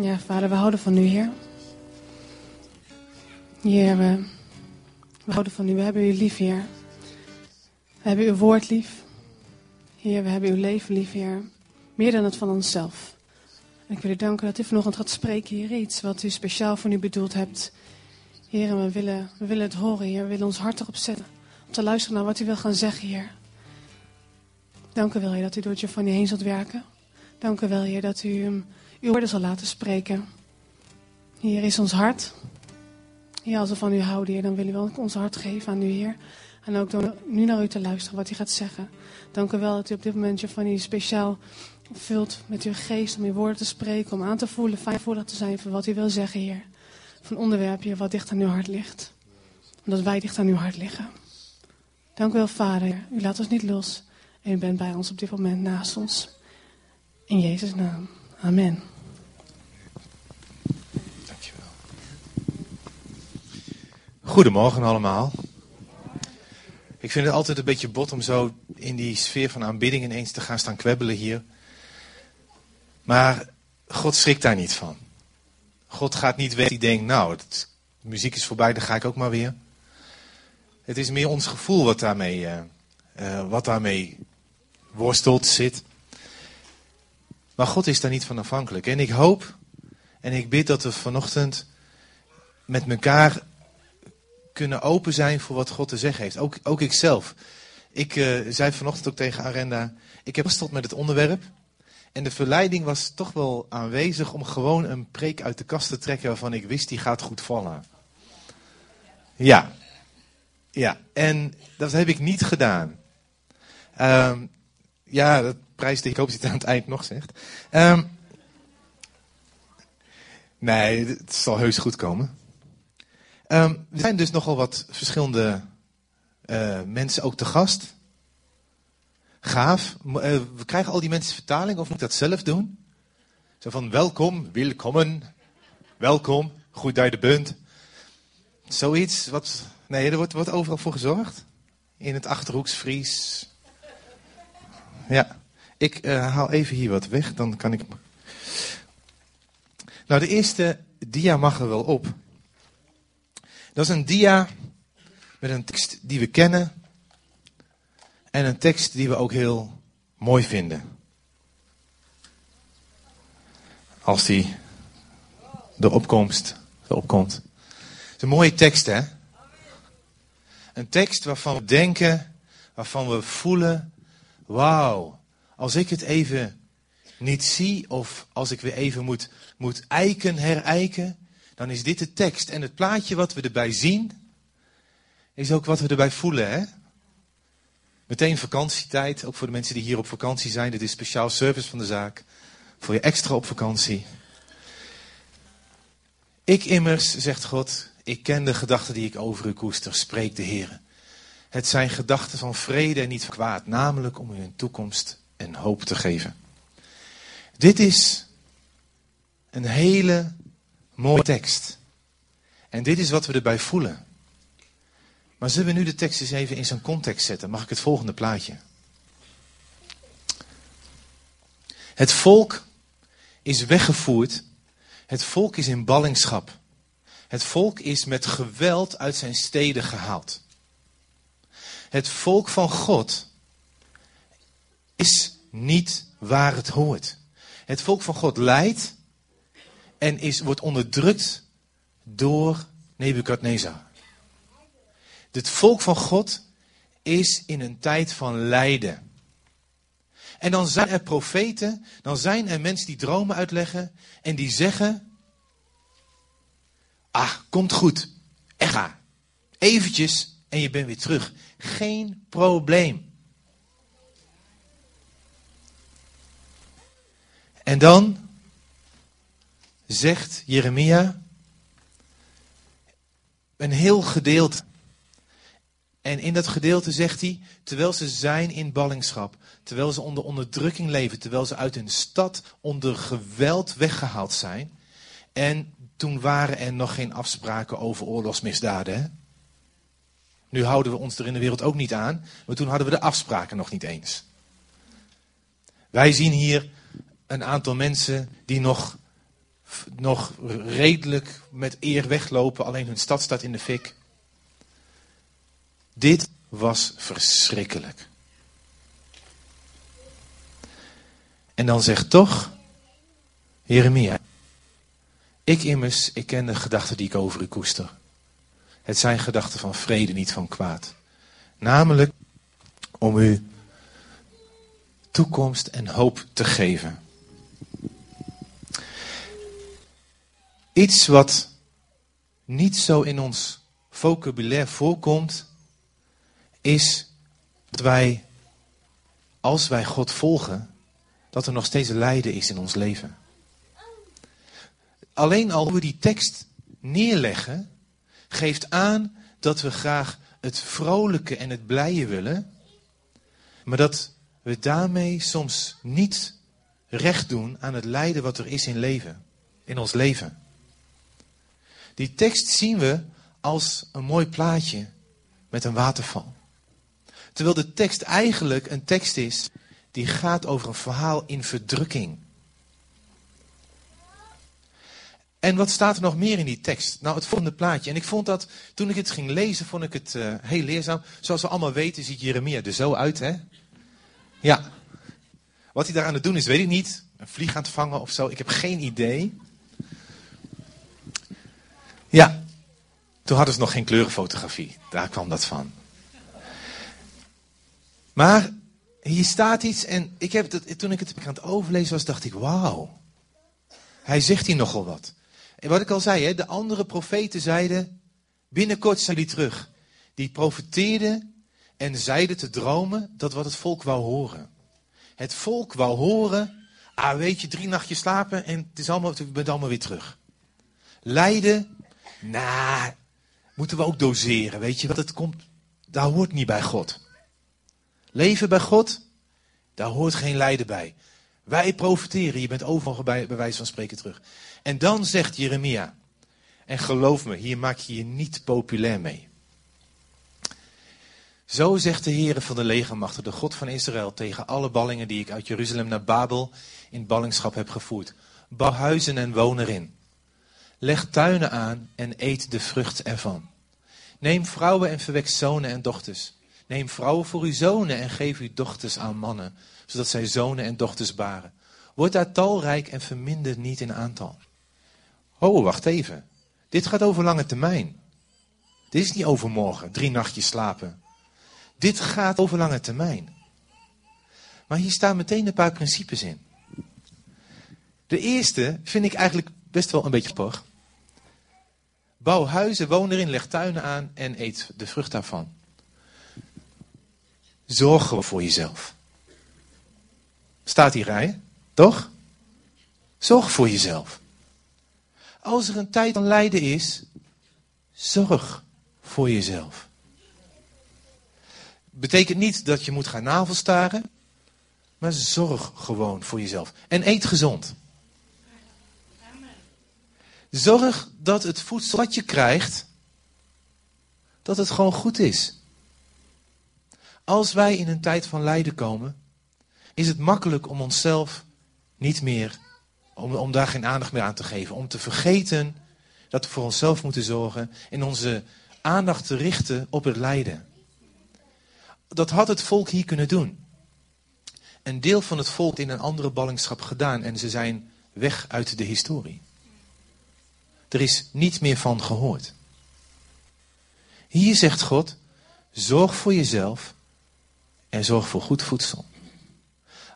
Ja, vader, we houden van u, Heer. Heer, we, houden van u. We hebben u lief, Heer. We hebben uw woord lief. Heer, we hebben uw leven lief, Heer. Meer dan het van onszelf. En ik wil u danken dat u vanochtend gaat spreken, Heer. Iets wat u speciaal voor u bedoeld hebt. Heer, we willen, we willen het horen, Heer. We willen ons hart erop zetten. Om te luisteren naar wat u wil gaan zeggen, Heer. Dank u wel, dat u door u heen zult werken. Dank u wel, Heer, dat u um, uw woorden zal laten spreken. Hier is ons hart. Heer, als we van u houden, Heer, dan willen we ook ons hart geven aan u, Heer. En ook door nu naar u te luisteren, wat u gaat zeggen. Dank u wel dat u op dit moment van u speciaal vult met uw geest om uw woorden te spreken. Om aan te voelen, fijnvoelig te zijn voor wat u wil zeggen, Heer. Van onderwerp, Heer, wat dicht aan uw hart ligt. Omdat wij dicht aan uw hart liggen. Dank u wel, Vader. U laat ons niet los. En u bent bij ons op dit moment naast ons. In Jezus' naam. Amen. Dankjewel. Goedemorgen allemaal. Ik vind het altijd een beetje bot om zo in die sfeer van aanbidding ineens te gaan staan kwebbelen hier. Maar God schrikt daar niet van. God gaat niet weg die denkt, nou, het, muziek is voorbij, dan ga ik ook maar weer. Het is meer ons gevoel wat daarmee, uh, uh, wat daarmee worstelt, zit. Maar God is daar niet van afhankelijk. En ik hoop en ik bid dat we vanochtend met elkaar kunnen open zijn voor wat God te zeggen heeft. Ook, ook ikzelf. Ik uh, zei vanochtend ook tegen Arenda, ik heb gesteld met het onderwerp. En de verleiding was toch wel aanwezig om gewoon een preek uit de kast te trekken waarvan ik wist die gaat goed vallen. Ja. Ja, en dat heb ik niet gedaan. Um, ja, dat prijs die ik hoop dat hij aan het eind nog zegt. Um, nee, het zal heus goed komen. Um, er zijn dus nogal wat verschillende uh, mensen ook te gast. Gaaf. Uh, we krijgen al die mensen vertaling of moet ik dat zelf doen? Zo van welkom, welkom, welkom, goed dat je er bent. Zoiets, wat, nee, er wordt, wordt overal voor gezorgd. In het Achterhoeks Fries. Ja, ik uh, haal even hier wat weg, dan kan ik... Nou, de eerste dia mag er wel op. Dat is een dia met een tekst die we kennen. En een tekst die we ook heel mooi vinden. Als die de opkomst erop komt. Het is een mooie tekst, hè? Een tekst waarvan we denken, waarvan we voelen, wauw, als ik het even niet zie of als ik weer even moet, moet eiken, herijken, dan is dit de tekst. En het plaatje wat we erbij zien, is ook wat we erbij voelen. Hè? Meteen vakantietijd, ook voor de mensen die hier op vakantie zijn. Dit is speciaal service van de zaak. Voor je extra op vakantie. Ik immers, zegt God, ik ken de gedachten die ik over u koester, spreekt de Heer. Het zijn gedachten van vrede en niet van kwaad, namelijk om u een toekomst en hoop te geven. Dit is een hele mooie tekst. En dit is wat we erbij voelen. Maar zullen we nu de tekst eens even in zijn context zetten? Mag ik het volgende plaatje? Het volk is weggevoerd. Het volk is in ballingschap. Het volk is met geweld uit zijn steden gehaald. Het volk van God is niet waar het hoort. Het volk van God lijdt en is, wordt onderdrukt door Nebukadnezar. Het volk van God is in een tijd van lijden. En dan zijn er profeten, dan zijn er mensen die dromen uitleggen en die zeggen: Ah, komt goed, echt. Eventjes en je bent weer terug. Geen probleem. En dan zegt Jeremia een heel gedeelte. En in dat gedeelte zegt hij, terwijl ze zijn in ballingschap, terwijl ze onder onderdrukking leven, terwijl ze uit hun stad onder geweld weggehaald zijn. En toen waren er nog geen afspraken over oorlogsmisdaden. Hè? Nu houden we ons er in de wereld ook niet aan, maar toen hadden we de afspraken nog niet eens. Wij zien hier een aantal mensen die nog, nog redelijk met eer weglopen, alleen hun stad staat in de fik. Dit was verschrikkelijk. En dan zegt toch Jeremia, ik immers, ik ken de gedachten die ik over u koester. Het zijn gedachten van vrede, niet van kwaad. Namelijk om u toekomst en hoop te geven. Iets wat niet zo in ons vocabulaire voorkomt, is dat wij, als wij God volgen, dat er nog steeds lijden is in ons leven. Alleen al hoe we die tekst neerleggen, geeft aan dat we graag het vrolijke en het blije willen, maar dat we daarmee soms niet recht doen aan het lijden wat er is in leven, in ons leven. Die tekst zien we als een mooi plaatje met een waterval. Terwijl de tekst eigenlijk een tekst is die gaat over een verhaal in verdrukking. En wat staat er nog meer in die tekst? Nou, het volgende plaatje. En ik vond dat, toen ik het ging lezen, vond ik het uh, heel leerzaam. Zoals we allemaal weten, ziet Jeremia er zo uit, hè? Ja. Wat hij daar aan het doen is, weet ik niet. Een vlieg aan het vangen of zo. Ik heb geen idee. Ja. Toen hadden ze nog geen kleurenfotografie. Daar kwam dat van. Maar hier staat iets en ik heb het, toen ik het aan het overlezen was, dacht ik, wauw. Hij zegt hier nogal wat. En wat ik al zei, hè, de andere profeten zeiden, binnenkort zijn die terug. Die profeteerden en zeiden te dromen dat wat het volk wou horen. Het volk wou horen, ah weet je, drie nachtjes slapen en het is allemaal, je bent allemaal weer terug. Lijden, nou, moeten we ook doseren, weet je, want het komt, daar hoort niet bij God. Leven bij God, daar hoort geen lijden bij. Wij profiteren, je bent overal bij, bij wijze van spreken terug. En dan zegt Jeremia, en geloof me, hier maak je je niet populair mee. Zo zegt de Heere van de legermachten, de God van Israël, tegen alle ballingen die ik uit Jeruzalem naar Babel in ballingschap heb gevoerd. Bouw huizen en woon erin. Leg tuinen aan en eet de vrucht ervan. Neem vrouwen en verwek zonen en dochters. Neem vrouwen voor uw zonen en geef uw dochters aan mannen, zodat zij zonen en dochters baren. Word daar talrijk en verminder niet in aantal. Oh, wacht even. Dit gaat over lange termijn. Dit is niet over morgen, drie nachtjes slapen. Dit gaat over lange termijn. Maar hier staan meteen een paar principes in. De eerste vind ik eigenlijk best wel een beetje spor. Bouw huizen, woon erin, leg tuinen aan en eet de vrucht daarvan. Zorg voor jezelf. Staat hier rij, toch? Zorg voor jezelf. Als er een tijd van lijden is, zorg voor jezelf. Betekent niet dat je moet gaan navelstaren, maar zorg gewoon voor jezelf. En eet gezond. Zorg dat het voedsel wat je krijgt, dat het gewoon goed is. Als wij in een tijd van lijden komen, is het makkelijk om onszelf niet meer, om, om daar geen aandacht meer aan te geven. Om te vergeten dat we voor onszelf moeten zorgen en onze aandacht te richten op het lijden. Dat had het volk hier kunnen doen. Een deel van het volk in een andere ballingschap gedaan en ze zijn weg uit de historie. Er is niet meer van gehoord. Hier zegt God: zorg voor jezelf en zorg voor goed voedsel.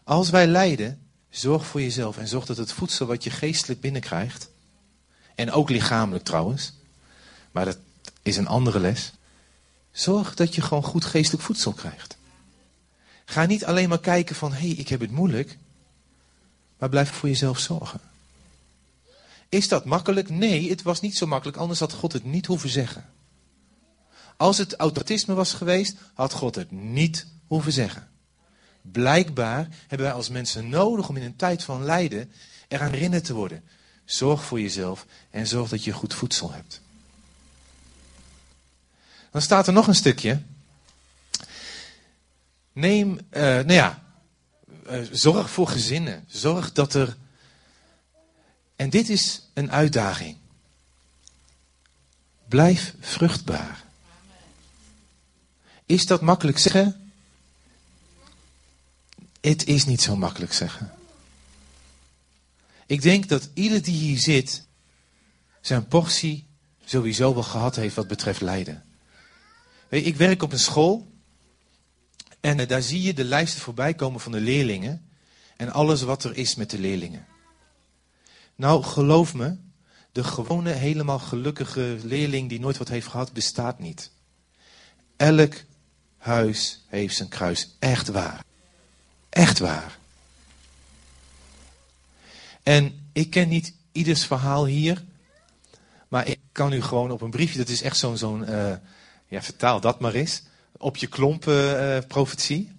Als wij lijden, zorg voor jezelf en zorg dat het voedsel wat je geestelijk binnenkrijgt, en ook lichamelijk trouwens, maar dat is een andere les, zorg dat je gewoon goed geestelijk voedsel krijgt. Ga niet alleen maar kijken van, hé, hey, ik heb het moeilijk, maar blijf voor jezelf zorgen. Is dat makkelijk? Nee, het was niet zo makkelijk, anders had God het niet hoeven zeggen. Als het autisme was geweest, had God het niet hoeven zeggen. Blijkbaar hebben wij als mensen nodig om in een tijd van lijden eraan herinnerd te worden. Zorg voor jezelf en zorg dat je goed voedsel hebt. Dan staat er nog een stukje. Neem, uh, nou ja, eh, zorg voor gezinnen. Zorg dat er. En dit is een uitdaging. Blijf vruchtbaar. Is dat makkelijk zeggen? Het is niet zo makkelijk zeggen. Ik denk dat ieder die hier zit zijn portie sowieso wel gehad heeft wat betreft lijden. Ik werk op een school en eh, daar zie je de lijsten voorbij komen van de leerlingen en alles wat er is met de leerlingen. Nou, geloof me, de gewone, helemaal gelukkige leerling die nooit wat heeft gehad, bestaat niet. Elk huis heeft zijn kruis. Echt waar. Echt waar. En ik ken niet ieders verhaal hier. Maar ik kan u gewoon op een briefje, dat is echt zo'n, zo'n uh, ja, vertaal dat maar eens. Op je klompen uh, profetie.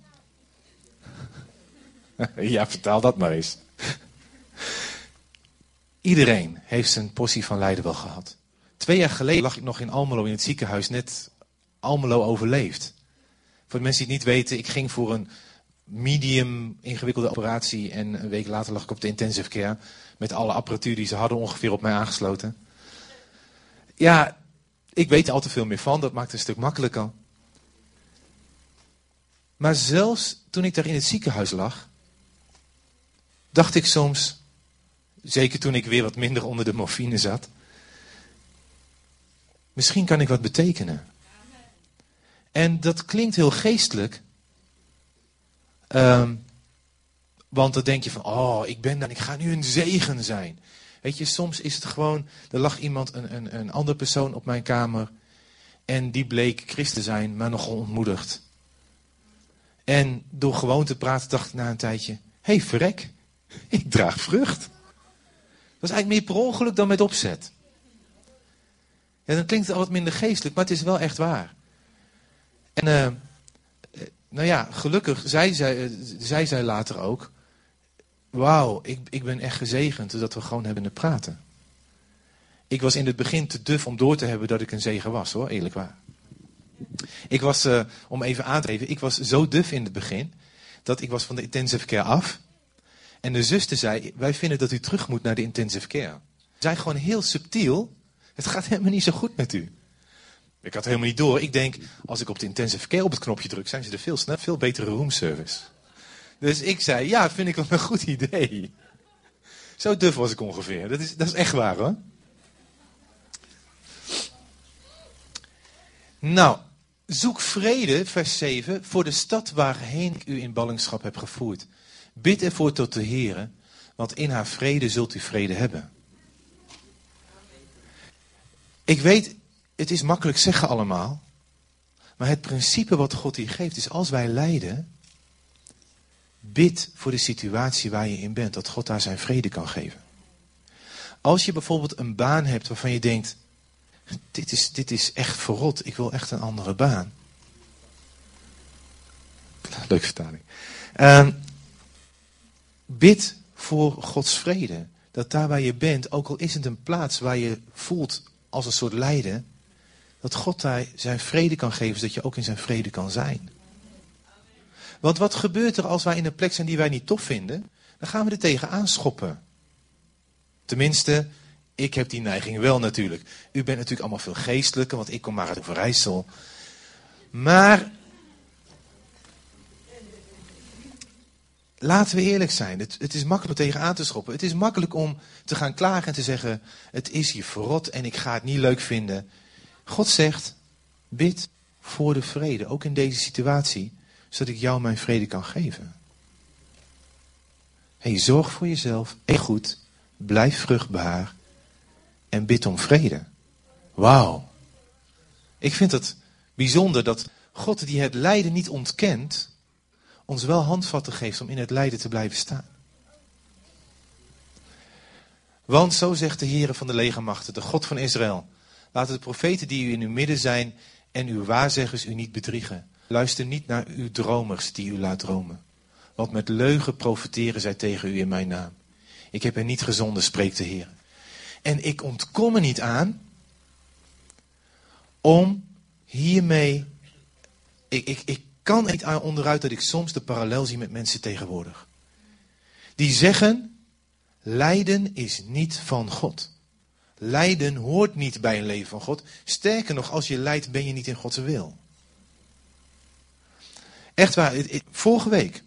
ja, vertaal dat maar eens. Iedereen heeft zijn portie van lijden wel gehad. Twee jaar geleden lag ik nog in Almelo in het ziekenhuis, net Almelo overleefd. Voor de mensen die het niet weten, ik ging voor een medium ingewikkelde operatie en een week later lag ik op de intensive care met alle apparatuur die ze hadden ongeveer op mij aangesloten. Ja, ik weet al te veel meer van, dat maakt het een stuk makkelijker. Maar zelfs toen ik daar in het ziekenhuis lag, dacht ik soms, zeker toen ik weer wat minder onder de morfine zat, misschien kan ik wat betekenen. En dat klinkt heel geestelijk. Um, want dan denk je van, oh, ik ben dan, ik ga nu een zegen zijn. Weet je, soms is het gewoon, er lag iemand, een, een, een andere persoon op mijn kamer. En die bleek christen te zijn, maar nogal ontmoedigd. En door gewoon te praten dacht ik na een tijdje, hé hey, verrek, ik draag vrucht. Dat is eigenlijk meer per ongeluk dan met opzet. Ja, dan klinkt het al wat minder geestelijk, maar het is wel echt waar. En uh, nou ja, gelukkig zei zij, eh, zei zij later ook, wauw, ik, ik ben echt gezegend dat we gewoon hebben te praten. Ik was in het begin te duf om door te hebben dat ik een zegen was, hoor, eerlijk waar. Ik was, uh, om even aan te geven, ik was zo duf in het begin, dat ik was van de intensive care af. En de zuster zei, wij vinden dat u terug moet naar de intensive care. Zij gewoon heel subtiel, het gaat helemaal niet zo goed met u. Ik had helemaal niet door. Ik denk, als ik op de intensive care op het knopje druk, zijn ze er veel sneller, veel betere roomservice. Dus ik zei, ja, vind ik wel een goed idee. Zo duf was ik ongeveer. Dat is, dat is echt waar hoor. Nou, zoek vrede, vers 7, voor de stad waarheen ik u in ballingschap heb gevoerd. Bid ervoor tot de Heer, want in haar vrede zult u vrede hebben. Ik weet, het is makkelijk zeggen allemaal. Maar het principe wat God hier geeft is als wij lijden, bid voor de situatie waar je in bent, dat God daar zijn vrede kan geven. Als je bijvoorbeeld een baan hebt waarvan je denkt, dit is, dit is echt verrot, ik wil echt een andere baan. Leuke vertaling. Uh, bid voor Gods vrede. Dat daar waar je bent, ook al is het een plaats waar je voelt als een soort lijden, dat God daar zijn vrede kan geven, zodat je ook in zijn vrede kan zijn. Want wat gebeurt er als wij in een plek zijn die wij niet tof vinden? Dan gaan we er tegen aanschoppen. Tenminste, ik heb die neiging wel natuurlijk. U bent natuurlijk allemaal veel geestelijker, want ik kom maar uit Overijssel. Maar laten we eerlijk zijn. Het, het, is makkelijk om tegen aan te schoppen. Het is makkelijk om te gaan klagen en te zeggen: Het is hier verrot en ik ga het niet leuk vinden. God zegt, bid voor de vrede, ook in deze situatie, zodat ik jou mijn vrede kan geven. Hey, zorg voor jezelf, eet goed, blijf vruchtbaar en bid om vrede. Wauw. Ik vind het bijzonder dat God die het lijden niet ontkent, ons wel handvatten geeft om in het lijden te blijven staan. Want zo zegt de Heer van de legermachten, de God van Israël. Laten de profeten die u in uw midden zijn en uw waarzeggers u niet bedriegen. Luister niet naar uw dromers die u laat dromen. Want met leugen profeteren zij tegen u in mijn naam. Ik heb hen niet gezonden, spreekt de Heer. En ik ontkom er niet aan om hiermee. Ik, ik, ik kan niet onderuit dat ik soms de parallel zie met mensen tegenwoordig. Die zeggen, lijden is niet van God. Lijden hoort niet bij een leven van God. Sterker nog, als je lijdt ben je niet in Gods wil. Echt waar, vorige week,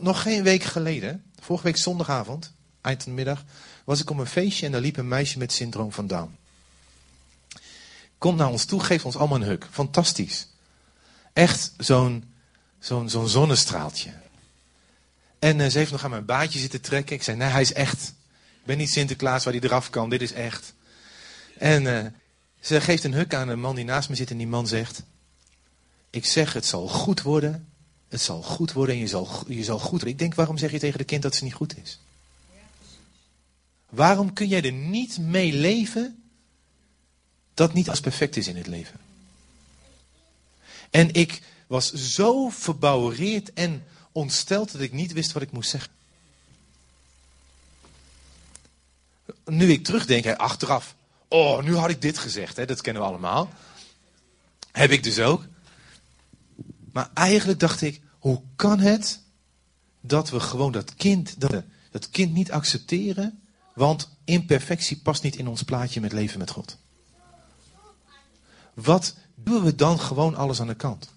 nog geen week geleden, vorige week zondagavond, eind van de middag, was ik op een feestje en daar liep een meisje met syndroom van Down. Komt naar ons toe, geeft ons allemaal een huk. Fantastisch. Echt zo'n zo'n zo'n zonnestraaltje. En uh, ze heeft nog aan mijn baadje zitten trekken. Ik zei, nee, hij is echt. Ben niet Sinterklaas waar hij eraf kan, dit is echt. En uh, ze geeft een huk aan een man die naast me zit en die man zegt... Ik zeg, het zal goed worden. Het zal goed worden en je zal, je zal goed worden. Ik denk, waarom zeg je tegen de kind dat ze niet goed is? Waarom kun jij er niet mee leven dat niet als perfect is in het leven? En ik was zo verbouwereerd en ontsteld dat ik niet wist wat ik moest zeggen. Nu ik terugdenk, achteraf. Oh, nu had ik dit gezegd, hè, dat kennen we allemaal. Heb ik dus ook. Maar eigenlijk dacht ik, hoe kan het dat we gewoon dat kind, dat, dat kind niet accepteren? Want imperfectie past niet in ons plaatje met leven met God. Wat doen we dan gewoon alles aan de kant?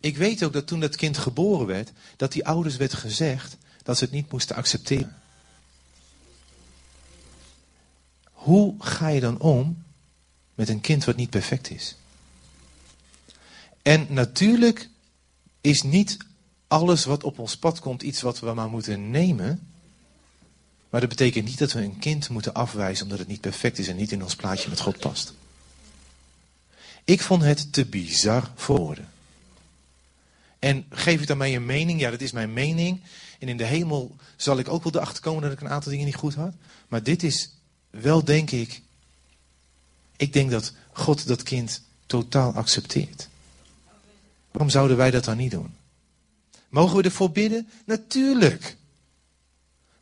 Ik weet ook dat toen dat kind geboren werd, dat die ouders werd gezegd dat ze het niet moesten accepteren. Hoe ga je dan om met een kind wat niet perfect is? En natuurlijk is niet alles wat op ons pad komt iets wat we maar moeten nemen. Maar dat betekent niet dat we een kind moeten afwijzen omdat het niet perfect is en niet in ons plaatje met God past. Ik vond het te bizar voor woorden. En geef ik daarmee een mening? Ja, dat is mijn mening. En in de hemel zal ik ook wel erachter komen dat ik een aantal dingen niet goed had. Maar dit is wel, denk ik. Ik denk dat God dat kind totaal accepteert. Waarom zouden wij dat dan niet doen? Mogen we ervoor bidden? Natuurlijk.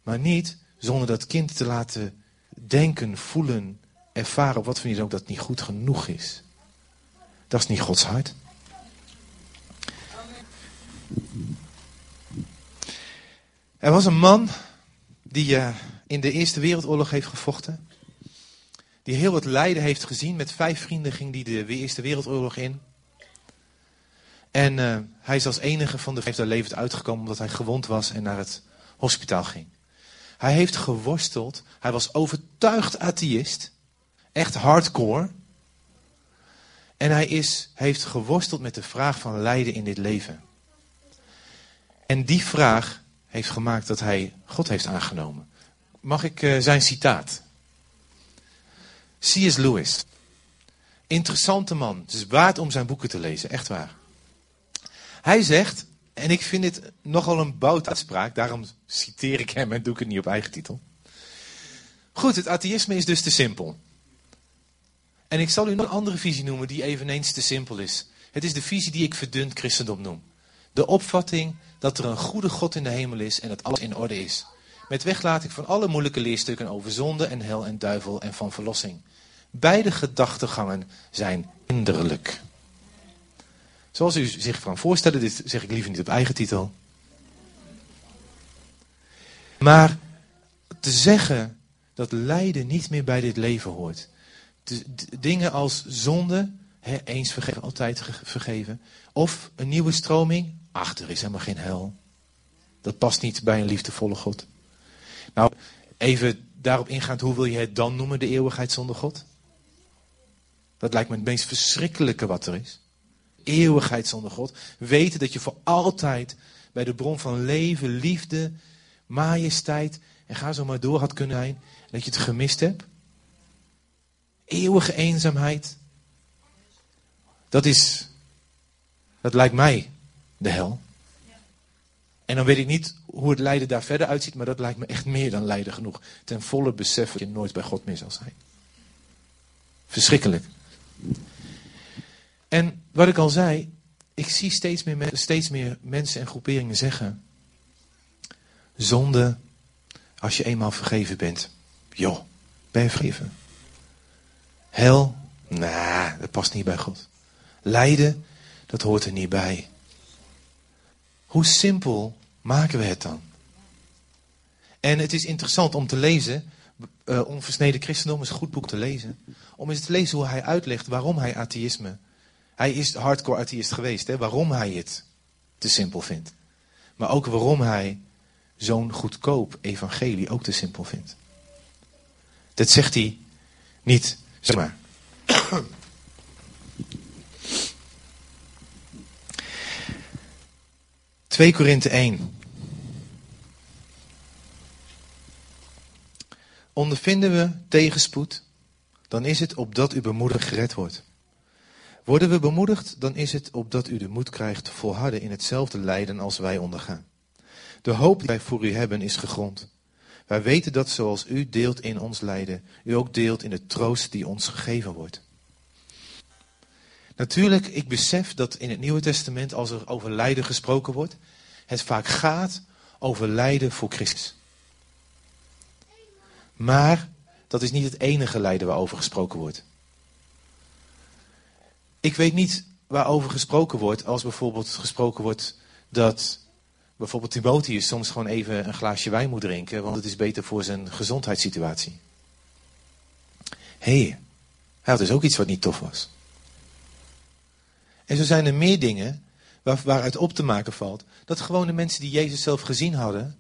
Maar niet zonder dat kind te laten denken, voelen, ervaren, wat vind je ook, dat niet goed genoeg is. Dat is niet Gods hart. Er was een man die uh, in de Eerste Wereldoorlog heeft gevochten. Die heel wat lijden heeft gezien. Met vijf vrienden ging die de Eerste Wereldoorlog in. En uh, hij is als enige van de vijf daar levend uitgekomen omdat hij gewond was en naar het hospitaal ging. Hij heeft geworsteld. Hij was overtuigd atheïst. Echt hardcore. En hij is, heeft geworsteld met de vraag van lijden in dit leven. En die vraag heeft gemaakt dat hij God heeft aangenomen. Mag ik uh, zijn citaat? C.S. Lewis. Interessante man. Het is waard om zijn boeken te lezen, echt waar. Hij zegt, en ik vind dit nogal een boutuitspraak, daarom citeer ik hem en doe ik het niet op eigen titel. Goed, het atheïsme is dus te simpel. En ik zal u nog een andere visie noemen die eveneens te simpel is. Het is de visie die ik verdund christendom noem. De opvatting dat er een goede God in de hemel is en dat alles in orde is. Met weglating van alle moeilijke leerstukken over zonde en hel en duivel en van verlossing. Beide gedachtegangen zijn hinderlijk. Zoals u zich kan voorstellen, dit zeg ik liever niet op eigen titel. Maar te zeggen dat lijden niet meer bij dit leven hoort. dingen als zonde, eens vergeven, altijd vergeven. Of een nieuwe stroming, ach, er is helemaal geen hel. Dat past niet bij een liefdevolle God. Nou, even daarop ingaand, hoe wil je het dan noemen, de eeuwigheid zonder God? Dat lijkt me het meest verschrikkelijke wat er is eeuwigheid zonder God. Weten dat je voor altijd bij de bron van leven, liefde, majesteit en ga zo maar door had kunnen zijn. Dat je het gemist hebt. Eeuwige eenzaamheid. Dat is, dat lijkt mij de hel. En dan weet ik niet hoe het lijden daar verder uitziet, maar dat lijkt me echt meer dan lijden genoeg. Ten volle besef dat je nooit bij God meer zal zijn. Verschrikkelijk. En wat ik al zei, ik zie steeds meer, steeds meer mensen en groeperingen zeggen: zonde, als je eenmaal vergeven bent, joh, ben je vergeven. Hel, nah, dat past niet bij God. Lijden, dat hoort er niet bij. Hoe simpel maken we het dan? En het is interessant om te lezen. Uh, Onversneden Christendom is een goed boek te lezen. Om eens te lezen hoe hij uitlegt waarom hij atheïsme. Hij is hardcore atheïst geweest, hè, waarom hij het te simpel vindt. Maar ook waarom hij zo'n goedkoop evangelie ook te simpel vindt. Dat zegt hij niet zomaar. 2 Korinthe 1. Ondervinden we tegenspoed, dan is het opdat u bemoedigd gered wordt. Worden we bemoedigd, dan is het opdat u de moed krijgt volharden in hetzelfde lijden als wij ondergaan. De hoop die wij voor u hebben is gegrond. Wij weten dat zoals u deelt in ons lijden, u ook deelt in de troost die ons gegeven wordt. Natuurlijk, ik besef dat in het Nieuwe Testament, als er over lijden gesproken wordt, het vaak gaat over lijden voor Christus. Maar dat is niet het enige lijden waarover gesproken wordt. Ik weet niet waarover gesproken wordt als bijvoorbeeld gesproken wordt dat bijvoorbeeld Timotheus soms gewoon even een glaasje wijn moet drinken, want het is beter voor zijn gezondheidssituatie. Hé, hey, hij had dus ook iets wat niet tof was. En zo zijn er meer dingen waar, waaruit op te maken valt dat gewoon de mensen die Jezus zelf gezien hadden,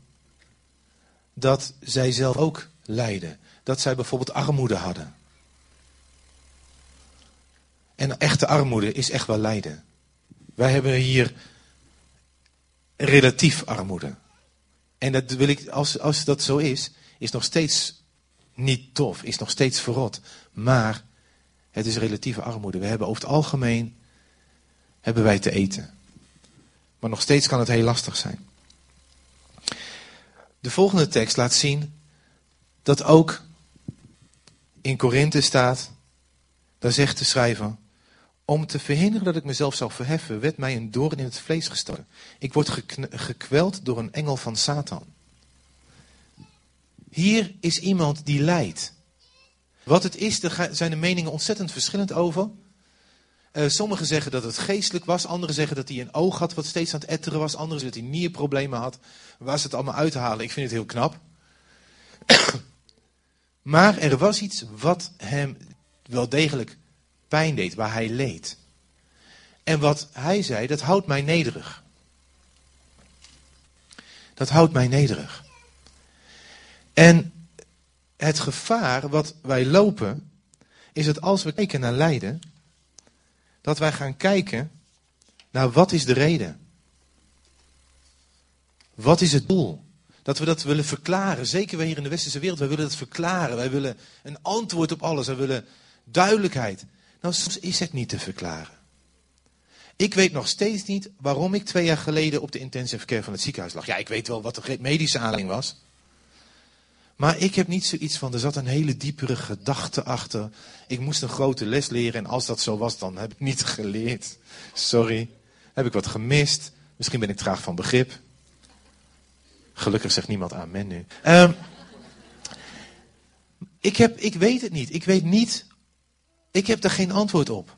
dat zij zelf ook lijden. Dat zij bijvoorbeeld armoede hadden. En echte armoede is echt wel lijden. Wij hebben hier relatief armoede. En dat wil ik, als, als dat zo is, is nog steeds niet tof, is nog steeds verrot. Maar het is relatieve armoede. We hebben over het algemeen hebben wij te eten. Maar nog steeds kan het heel lastig zijn. De volgende tekst laat zien dat ook in Korinthe staat, daar zegt de schrijver, om te verhinderen dat ik mezelf zou verheffen, werd mij een doorn in het vlees gestoken. Ik word gekweld door een engel van Satan. Hier is iemand die lijdt. Wat het is, daar zijn de meningen ontzettend verschillend over. Uh, sommigen zeggen dat het geestelijk was, anderen zeggen dat hij een oog had wat steeds aan het etteren was, anderen dat hij nierproblemen had. Waar ze het allemaal uithalen, ik vind het heel knap. Maar er was iets wat hem wel degelijk pijn deed, waar hij leed. En wat hij zei, dat houdt mij nederig. Dat houdt mij nederig. En het gevaar wat wij lopen, is dat als we kijken naar lijden, dat wij gaan kijken naar wat is de reden? Wat is het doel? Dat we dat willen verklaren. Zeker wij hier in de westerse wereld, wij willen dat verklaren. Wij willen een antwoord op alles. Wij willen duidelijkheid. Nou, soms is het niet te verklaren. Ik weet nog steeds niet waarom ik twee jaar geleden op de intensive care van het ziekenhuis lag. Ja, ik weet wel wat de medische aanleiding was. Maar ik heb niet zoiets van, er zat een hele diepere gedachte achter. Ik moest een grote les leren en als dat zo was, dan heb ik niet geleerd. Sorry. Heb ik wat gemist? Misschien ben ik traag van begrip. Gelukkig zegt niemand amen nu. Um, ik, heb, ik weet het niet. Ik weet niet. Ik heb er geen antwoord op.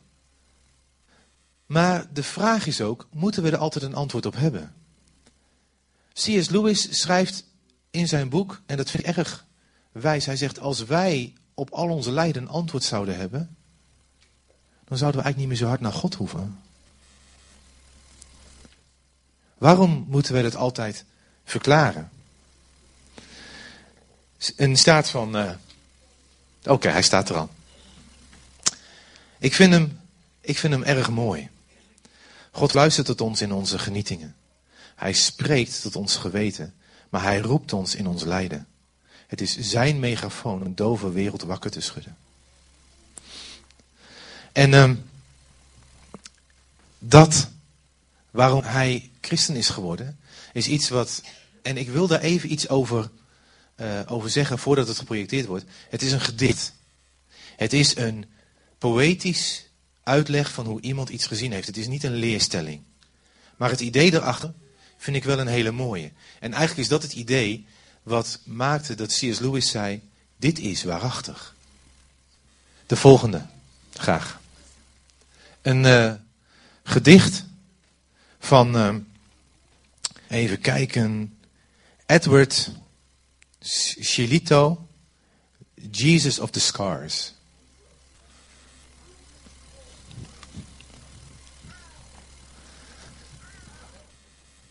Maar de vraag is ook, moeten we er altijd een antwoord op hebben? C.S. Lewis schrijft in zijn boek, en dat vind ik erg wijs, hij zegt, als wij op al onze lijden een antwoord zouden hebben, dan zouden we eigenlijk niet meer zo hard naar God hoeven. Waarom moeten wij dat altijd verklaren? Een staat van. Uh... Oké, hij staat er al. Ik vind, hem, ik vind hem erg mooi. God luistert tot ons in onze genietingen. Hij spreekt tot ons geweten. Maar hij roept ons in ons lijden. Het is zijn megafoon een dove wereld wakker te schudden. En uh, dat waarom hij christen is geworden, is iets wat. En ik wil daar even iets over, uh, over zeggen voordat het geprojecteerd wordt. Het is een gedicht. Het is een poëtisch uitleg van hoe iemand iets gezien heeft. Het is niet een leerstelling. Maar het idee erachter vind ik wel een hele mooie. En eigenlijk is dat het idee wat maakte dat C.S. Lewis zei: Dit is waarachtig. De volgende, graag. Een uh, gedicht van, uh, even kijken, Edward Shelito, Jesus of the Scars.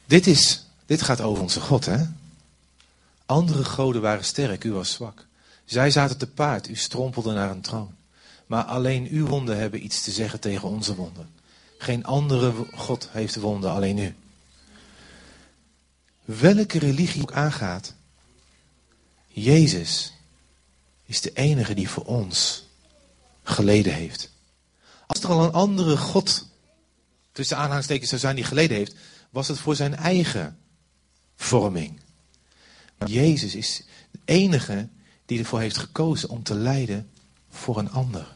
Dit, is, dit gaat over onze God, hè? Andere goden waren sterk, u was zwak. Zij zaten te paard, u strompelde naar een troon. Maar alleen uw wonden hebben iets te zeggen tegen onze wonden. Geen andere God heeft wonden, alleen u. Welke religie ook aangaat, Jezus is de enige die voor ons geleden heeft. Als er al een andere God tussen aanhalingstekens zou zijn die geleden heeft, was het voor zijn eigen vorming. Maar Jezus is de enige die ervoor heeft gekozen om te lijden voor een ander.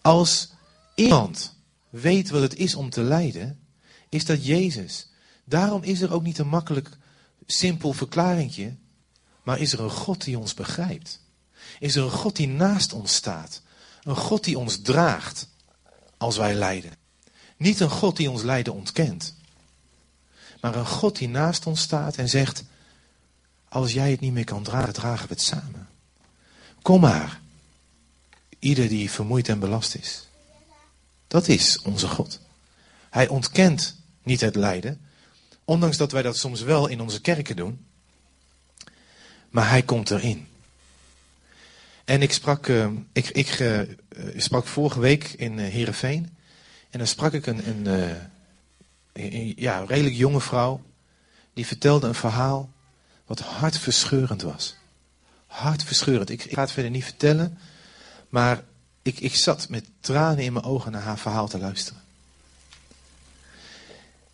Als iemand weet wat het is om te lijden, is dat Jezus. Daarom is er ook niet een makkelijk, simpel verklaringje, maar is er een God die ons begrijpt. Is er een God die naast ons staat. Een God die ons draagt als wij lijden. Niet een God die ons lijden ontkent. Maar een God die naast ons staat en zegt, als jij het niet meer kan dragen, dragen we het samen. Kom maar. Ieder die vermoeid en belast is. Dat is onze God. Hij ontkent niet het lijden, ondanks dat wij dat soms wel in onze kerken doen. Maar hij komt erin. En ik sprak, uh, ik, ik uh, sprak vorige week in uh, Heerenveen. En dan sprak ik een, een, ja, redelijk jonge vrouw. Die vertelde een verhaal wat hartverscheurend was. Hartverscheurend. Ik, ik ga het verder niet vertellen. Maar ik, ik zat met tranen in mijn ogen naar haar verhaal te luisteren.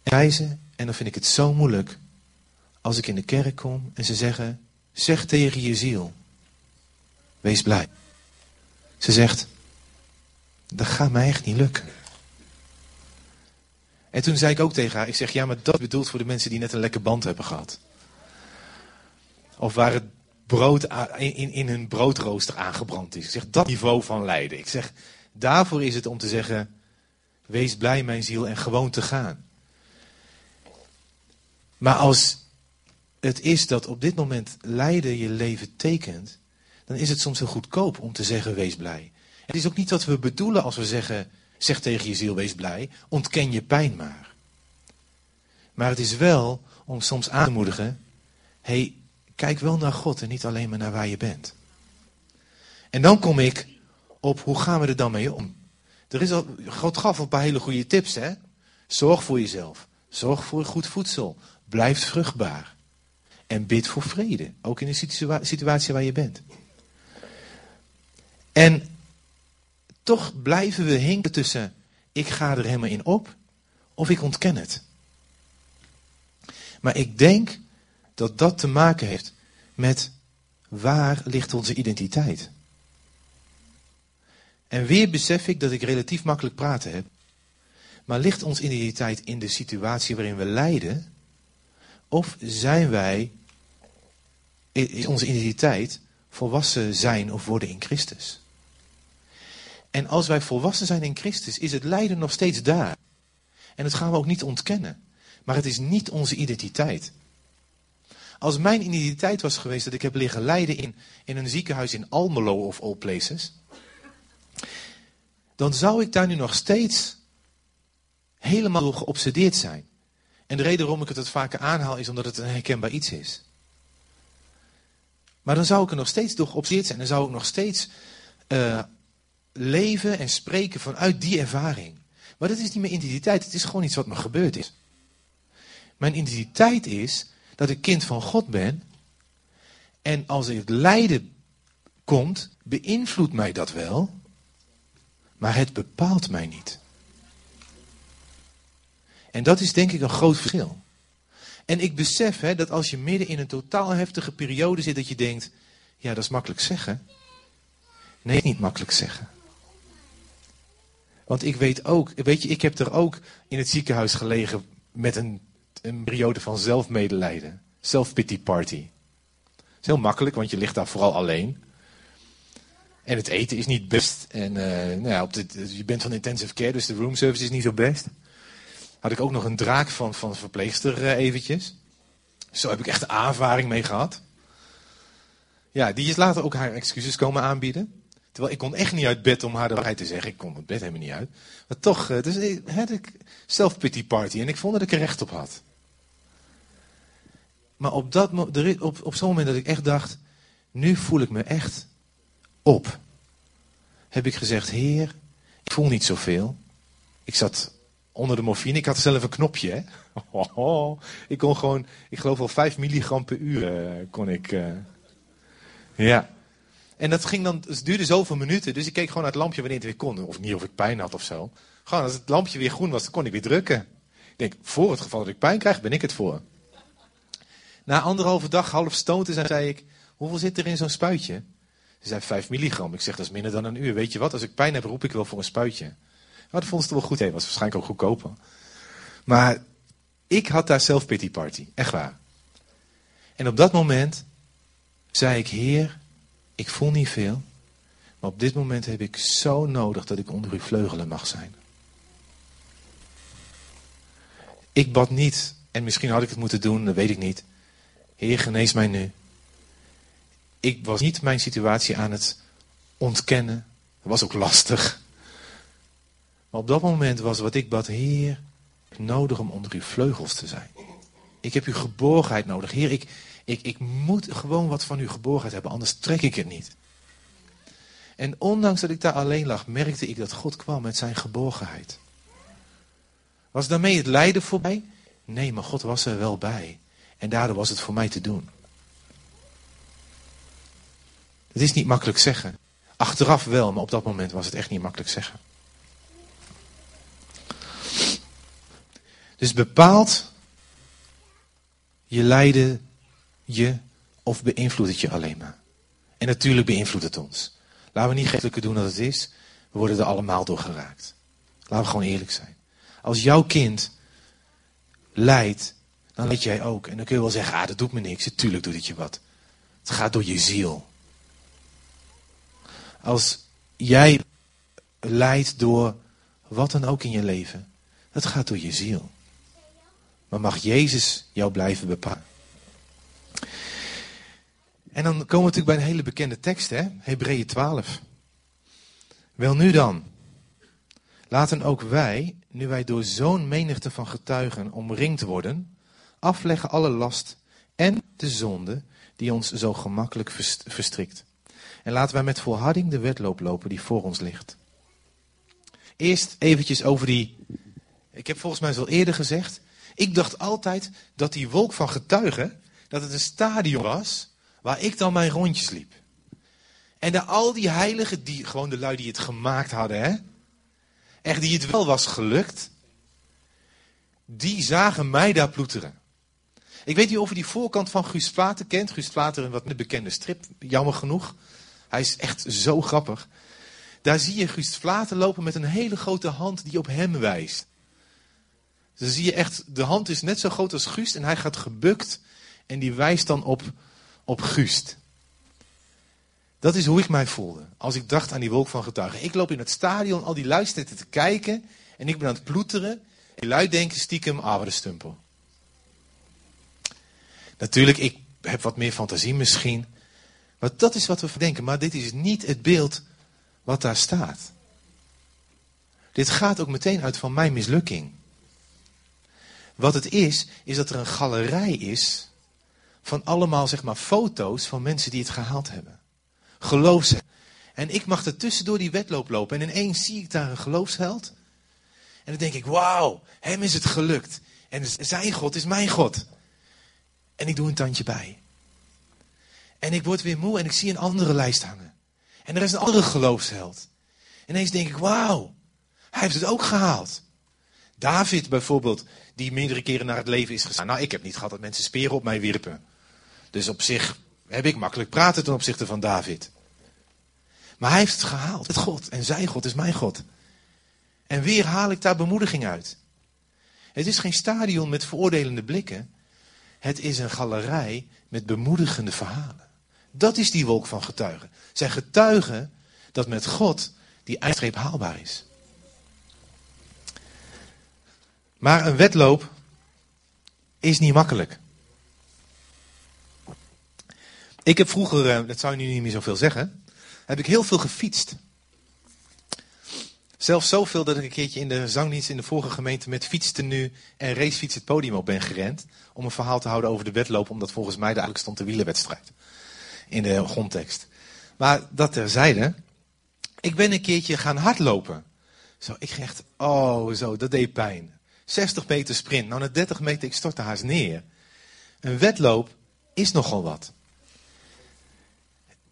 Reizen, en dan vind ik het zo moeilijk als ik in de kerk kom en ze zeggen, zeg tegen je ziel, wees blij. Ze zegt, dat gaat mij echt niet lukken. En toen zei ik ook tegen haar, ik zeg, ja, maar dat bedoelt voor de mensen die net een lekker band hebben gehad. Of waar het brood in, in hun broodrooster aangebrand is. Ik zeg, dat niveau van lijden. Ik zeg, daarvoor is het om te zeggen, wees blij mijn ziel en gewoon te gaan. Maar als het is dat op dit moment lijden je leven tekent, dan is het soms heel goedkoop om te zeggen, wees blij. Het is ook niet wat we bedoelen als we zeggen, zeg tegen je ziel, wees blij, ontken je pijn maar. Maar het is wel om soms aan te moedigen, hey, Kijk wel naar God en niet alleen maar naar waar je bent. En dan kom ik op hoe gaan we er dan mee om? Er is al, God gaf een paar hele goede tips. Hè? Zorg voor jezelf. Zorg voor goed voedsel. Blijf vruchtbaar. En bid voor vrede. Ook in de situatie waar je bent. En toch blijven we hinken tussen ik ga er helemaal in op of ik ontken het. Maar ik denk dat dat te maken heeft met waar ligt onze identiteit. En weer besef ik dat ik relatief makkelijk praten heb. Maar ligt onze identiteit in de situatie waarin we lijden? Of zijn wij, onze identiteit volwassen zijn of worden in Christus? En als wij volwassen zijn in Christus, is het lijden nog steeds daar. En dat gaan we ook niet ontkennen. Maar het is niet onze identiteit. Als mijn identiteit was geweest dat ik heb liggen lijden in, in een ziekenhuis in Almelo of all places, dan zou ik daar nu nog steeds helemaal door geobsedeerd zijn. En de reden waarom ik het het vaker aanhaal is omdat het een herkenbaar iets is. Maar dan zou ik er nog steeds door geobsedeerd zijn. Dan zou ik nog steeds uh, leven en spreken vanuit die ervaring. Maar dat is niet mijn identiteit. Het is gewoon iets wat me gebeurd is. Mijn identiteit is dat ik kind van God ben. En als er het lijden komt, beïnvloedt mij dat wel. Maar het bepaalt mij niet. En dat is denk ik een groot verschil. En ik besef hè, dat als je midden in een totaal heftige periode zit, dat je denkt, ja dat is makkelijk zeggen. Nee, niet makkelijk zeggen. Want ik weet ook, weet je, ik heb er ook in het ziekenhuis gelegen met een een periode van zelfmedelijden. Self-pity party. Dat is heel makkelijk, want je ligt daar vooral alleen. En het eten is niet best. En uh, nou ja, op je bent van intensive care, dus de room service is niet zo best. Had ik ook nog een draak van, van verpleegster uh, eventjes. Zo heb ik echt ervaring mee gehad. Ja, die is later ook haar excuses komen aanbieden. Terwijl ik kon echt niet uit bed om haar de waarheid te zeggen. Ik kon het bed helemaal niet uit. Maar toch, uh, dus had ik self-pity party. En ik vond dat ik er recht op had. Maar op, dat, op, op zo'n moment dat ik echt dacht, nu voel ik me echt op. Heb ik gezegd, heer, ik voel niet zoveel. Ik zat onder de morfine, ik had zelf een knopje. Hè? ik kon gewoon, ik geloof wel 5 milligram per uur uh, kon ik. Uh, ja. En dat ging dan, het duurde zoveel minuten, dus ik keek gewoon naar het lampje wanneer het weer kon. Of niet of ik pijn had of zo. Gewoon als het lampje weer groen was, dan kon ik weer drukken. Ik denk, voor het geval dat ik pijn krijg, ben ik het voor. Na anderhalve dag half stoot zijn, zei ik, hoeveel zit er in zo'n spuitje? Ze zei 5 milligram. Ik zeg, dat is minder dan een uur. Weet je wat, als ik pijn heb, roep ik wel voor een spuitje. Dat vond ze wel goed. Hij was waarschijnlijk ook goedkoper. Maar ik had daar zelf pity party. Echt waar. En op dat moment zei ik, heer, ik voel niet veel. Maar op dit moment heb ik zo nodig dat ik onder uw vleugelen mag zijn. Ik bad niet, en misschien had ik het moeten doen, dat weet ik niet. Heer, genees mij nu. Ik was niet mijn situatie aan het ontkennen. Dat was ook lastig. Maar op dat moment was wat ik bad, Heer, nodig om onder uw vleugels te zijn. Ik heb uw geborgenheid nodig. Heer, ik, ik, ik moet gewoon wat van uw geborgenheid hebben, anders trek ik het niet. En ondanks dat ik daar alleen lag, merkte ik dat God kwam met zijn geborgenheid. Was daarmee het lijden voorbij? Nee, maar God was er wel bij. En daardoor was het voor mij te doen. Het is niet makkelijk zeggen. Achteraf wel, maar op dat moment was het echt niet makkelijk zeggen. Dus bepaalt je lijden je of beïnvloedt het je alleen maar? En natuurlijk beïnvloedt het ons. Laten we niet geestelijker doen dan het is. We worden er allemaal door geraakt. Laten we gewoon eerlijk zijn. Als jouw kind lijdt, dan leid jij ook. En dan kun je wel zeggen, ah, dat doet me niks. Natuurlijk doet het je wat. Het gaat door je ziel. Als jij lijdt door wat dan ook in je leven, dat gaat door je ziel. Maar mag Jezus jou blijven bepalen? En dan komen we natuurlijk bij een hele bekende tekst, hè? Hebreeën 12. Wel nu dan, laten ook wij, nu wij door zo'n menigte van getuigen omringd worden, afleggen alle last en de zonde die ons zo gemakkelijk verstrikt. En laten wij met volharding de wedloop lopen die voor ons ligt. Eerst eventjes over die, ik heb volgens mij al eerder gezegd, ik dacht altijd dat die wolk van getuigen, dat het een stadion was waar ik dan mijn rondjes liep. En al die heiligen, die, gewoon de lui die het gemaakt hadden, hè, echt die het wel was gelukt, die zagen mij daar ploeteren. Ik weet niet of je die voorkant van Guus Platen kent. Guus Platen, een wat bekende strip, jammer genoeg. Hij is echt zo grappig. Daar zie je Guus Platen lopen met een hele grote hand die op hem wijst. Dan zie je echt, de hand is net zo groot als Guust en hij gaat gebukt en die wijst dan op, op Guust. Dat is hoe ik mij voelde als ik dacht aan die wolk van getuigen. Ik loop in het stadion, al die lui te kijken en ik ben aan het ploeteren. Die lui denken stiekem, ah wat een stumpel. Natuurlijk, ik heb wat meer fantasie misschien. Maar dat is wat we denken. Maar dit is niet het beeld wat daar staat. Dit gaat ook meteen uit van mijn mislukking. Wat het is, is dat er een galerij is van allemaal zeg maar foto's van mensen die het gehaald hebben. Geloofsheld. En ik mag er tussendoor die wedloop lopen en ineens zie ik daar een geloofsheld. En dan denk ik, wauw, hem is het gelukt. En zijn God is mijn God. En ik doe een tandje bij. En ik word weer moe en ik zie een andere lijst hangen. En er is een andere geloofsheld. En ineens denk ik, wauw, hij heeft het ook gehaald. David bijvoorbeeld, die meerdere keren naar het leven is gegaan. Nou, ik heb niet gehad dat mensen speren op mij wierpen. Dus op zich heb ik makkelijk praten ten opzichte van David. Maar hij heeft het gehaald. Het God. En zijn God is mijn God. En weer haal ik daar bemoediging uit. Het is geen stadion met veroordelende blikken. Het is een galerij met bemoedigende verhalen. Dat is die wolk van getuigen. Zijn getuigen dat met God die eindstreep haalbaar is. Maar een wedloop is niet makkelijk. Ik heb vroeger, eh, dat zou je nu niet meer zoveel zeggen, heb ik heel veel gefietst. Zelfs zoveel dat ik een keertje in de zangdienst in de vorige gemeente met fietstenu en racefiets het podium op ben gerend. Om een verhaal te houden over de wedloop, omdat volgens mij eigenlijk stond de wielerwedstrijd. In de grondtekst. Maar dat terzijde. Ik ben een keertje gaan hardlopen. Zo, ik ging echt, oh zo, dat deed pijn. 60 meter sprint. Nou, na 30 meter, ik stortte haast neer. Een wedloop is nogal wat.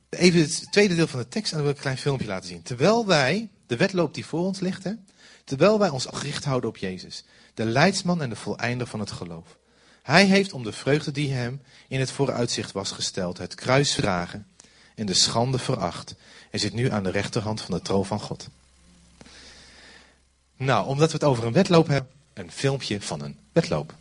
Even het tweede deel van de tekst en dan wil ik een klein filmpje laten zien. Terwijl wij, de wedloop die voor ons ligt, hè, terwijl wij ons gericht houden op Jezus, de leidsman en de voleinder van het geloof. Hij heeft om de vreugde die hem in het vooruitzicht was gesteld, het kruis vragen en de schande veracht en zit nu aan de rechterhand van de troon van God. Nou, omdat we het over een wedloop hebben, een filmpje van een wedloop.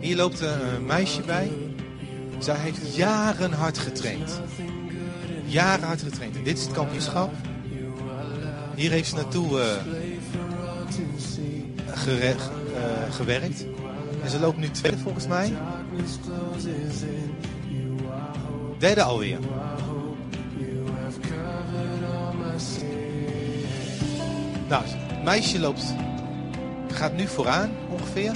Hier loopt een meisje bij. Zij heeft jaren hard getraind. Jaren hard getraind. Dit is het kampioenschap. Hier heeft ze naartoe gere, uh, gewerkt. En ze loopt nu tweede volgens mij. Derde alweer. Nou, meisje loopt, gaat nu vooraan ongeveer.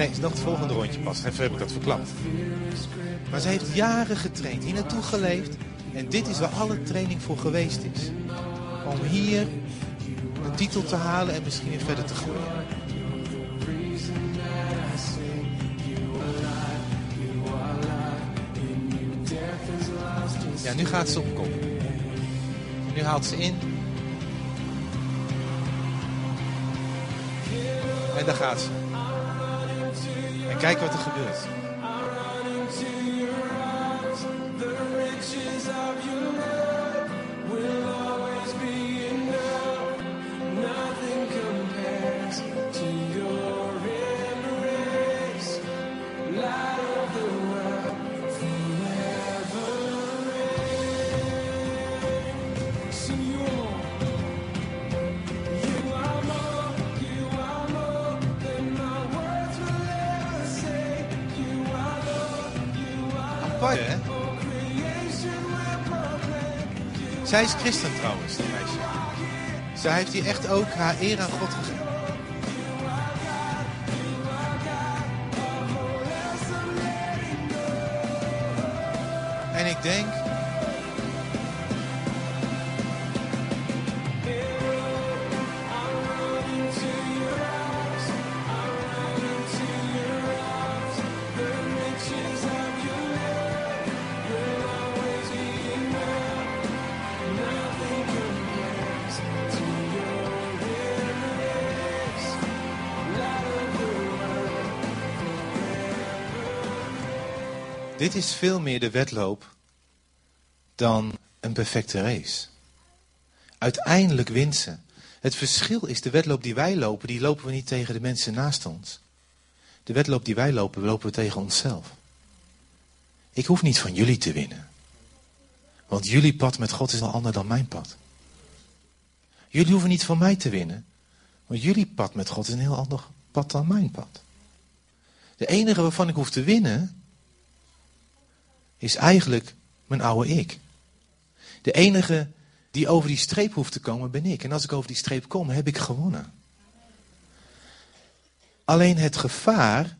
Nee, is nog het volgende rondje pas. Even heb ik dat verklapt. Maar ze heeft jaren getraind, hier naartoe geleefd. En dit is waar alle training voor geweest is. Om hier een titel te halen en misschien weer verder te groeien. Ja, nu gaat ze op kop. Nu haalt ze in. En daar gaat ze. Kijk wat er gebeurt. Zij is christen trouwens, die meisje. Zij heeft hier echt ook haar eer aan God gegeven. Dit is veel meer de wedloop dan een perfecte race. Uiteindelijk wint ze. Het verschil is de wedloop die wij lopen, die lopen we niet tegen de mensen naast ons. De wedloop die wij lopen, lopen we tegen onszelf. Ik hoef niet van jullie te winnen. Want jullie pad met God is al ander dan mijn pad. Jullie hoeven niet van mij te winnen. Want jullie pad met God is een heel ander pad dan mijn pad. De enige waarvan ik hoef te winnen, is eigenlijk mijn oude ik. De enige die over die streep hoeft te komen, ben ik. En als ik over die streep kom, heb ik gewonnen. Alleen het gevaar,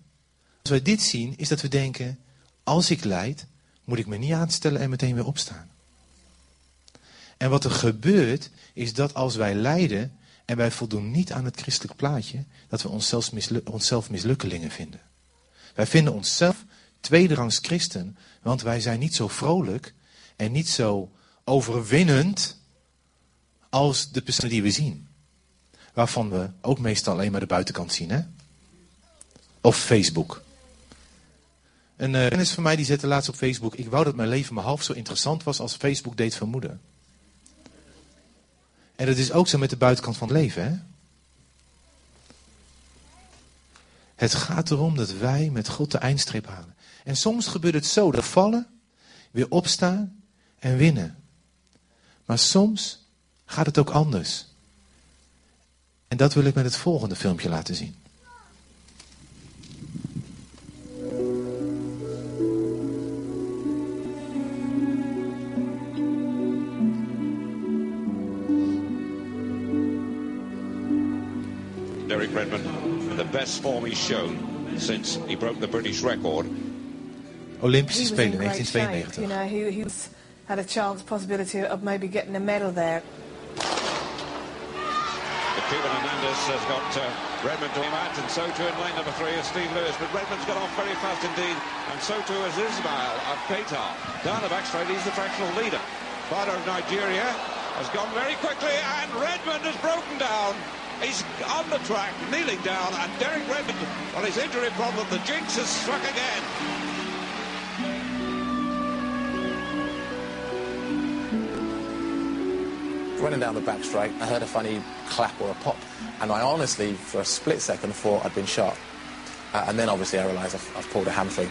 als wij dit zien, is dat we denken, als ik leid, moet ik me niet aanstellen en meteen weer opstaan. En wat er gebeurt, is dat als wij lijden en wij voldoen niet aan het christelijk plaatje, dat we onszelf, onszelf mislukkelingen vinden. Wij vinden onszelf tweederangs christen, want wij zijn niet zo vrolijk en niet zo overwinnend als de personen die we zien. Waarvan we ook meestal alleen maar de buitenkant zien, hè? Of Facebook. Een uh, kennis van mij die zette laatst op Facebook: Ik wou dat mijn leven maar half zo interessant was als Facebook deed vermoeden. En dat is ook zo met de buitenkant van het leven, hè? Het gaat erom dat wij met God de eindstreep halen. En soms gebeurt het zo dat vallen, weer opstaan en winnen. Maar soms gaat het ook anders. En dat wil ik met het volgende filmpje laten zien. Derek Redmond, the best form he's shown since he broke the British record. Olympische He Spelen in great shape. 1992. You know, he, he had a chance, possibility of maybe getting a medal there. Cuban Hernandez has got uh, Redmond to him out, and so too in lane number three is Steve Lewis. But Redmond's got off very fast indeed, and so too is Ismail of Qatar. Down the back straight, he's the fractional leader. Father of Nigeria has gone very quickly, and Redmond has broken down. He's on the track, kneeling down, and Derek Redmond, on his injury problem, the jinx has struck again. Running down the back straight, I heard a funny clap or a pop, and I honestly, for a split second, thought I'd been shot. Uh, and then obviously I realised I've, I've pulled a hamstring.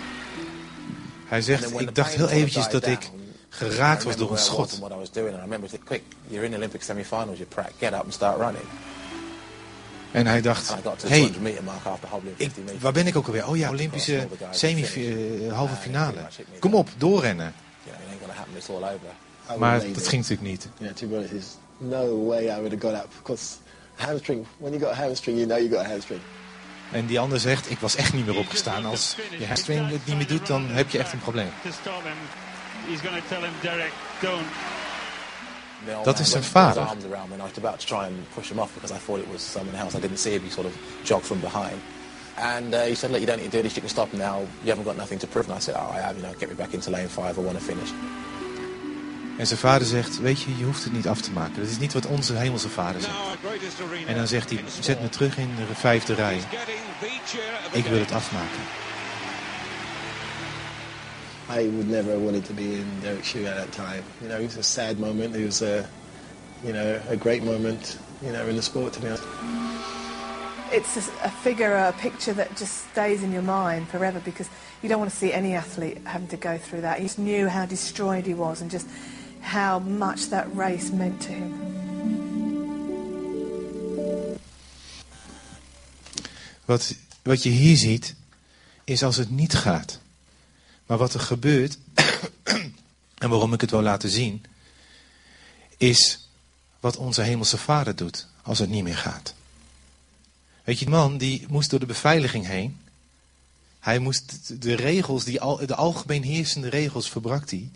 Hij zegt, ik dacht heel eventjes dat ik geraakt was door een schot. and what I was doing, and I remember thinking, quick, you're in the Olympic semi-finals, prac, get up and start running. En hij dacht, hey, 200 meter mark after hobbling ik, 50 meters. waar ben ik ook alweer? Oh ja, Olympische semi eh, halve finale. Kom op, doorrennen. Maar dat ging natuurlijk niet. Know, to be honest, there's no way I would have got up because hamstring. When you got a hamstring, you know you got a hamstring. En die ander zegt, ik was echt niet meer opgestaan. Als je hamstring het niet meer doet, dan heb je echt een probleem. to stop him. He's going to tell him, Derek, don't. The old Dat is zijn vader. arms around me and I was about to try and push him off because I thought it was someone else. I didn't see him. He sort of jogged from behind. And uh, he said, look, you don't need to do this. You can stop now. You haven't got nothing to prove. And I said, oh, I have. You know, get me back into lane five. I want to finish. En zijn vader zegt, weet je, je hoeft het niet af te maken. Dat is niet wat onze hemelse vader zegt. En dan zegt hij, zet me terug in de vijfde rij. Ik wil het afmaken. I would never have wanted to be in Derek's shoe at that time. You know, it was a sad moment. It was a, you know, a great moment. You know, in the sport to be honest. It's a, a figure, a picture that just stays in your mind forever because you don't want to see any athlete having to go through that. He just knew how destroyed he was and just how much that race meant to him. Wat, wat je hier ziet, is als het niet gaat. Maar wat er gebeurt, en waarom ik het wil laten zien, is wat onze hemelse vader doet als het niet meer gaat. Weet je, die man die moest door de beveiliging heen. Hij moest de regels, die al, de algemeen heersende regels verbrak hij.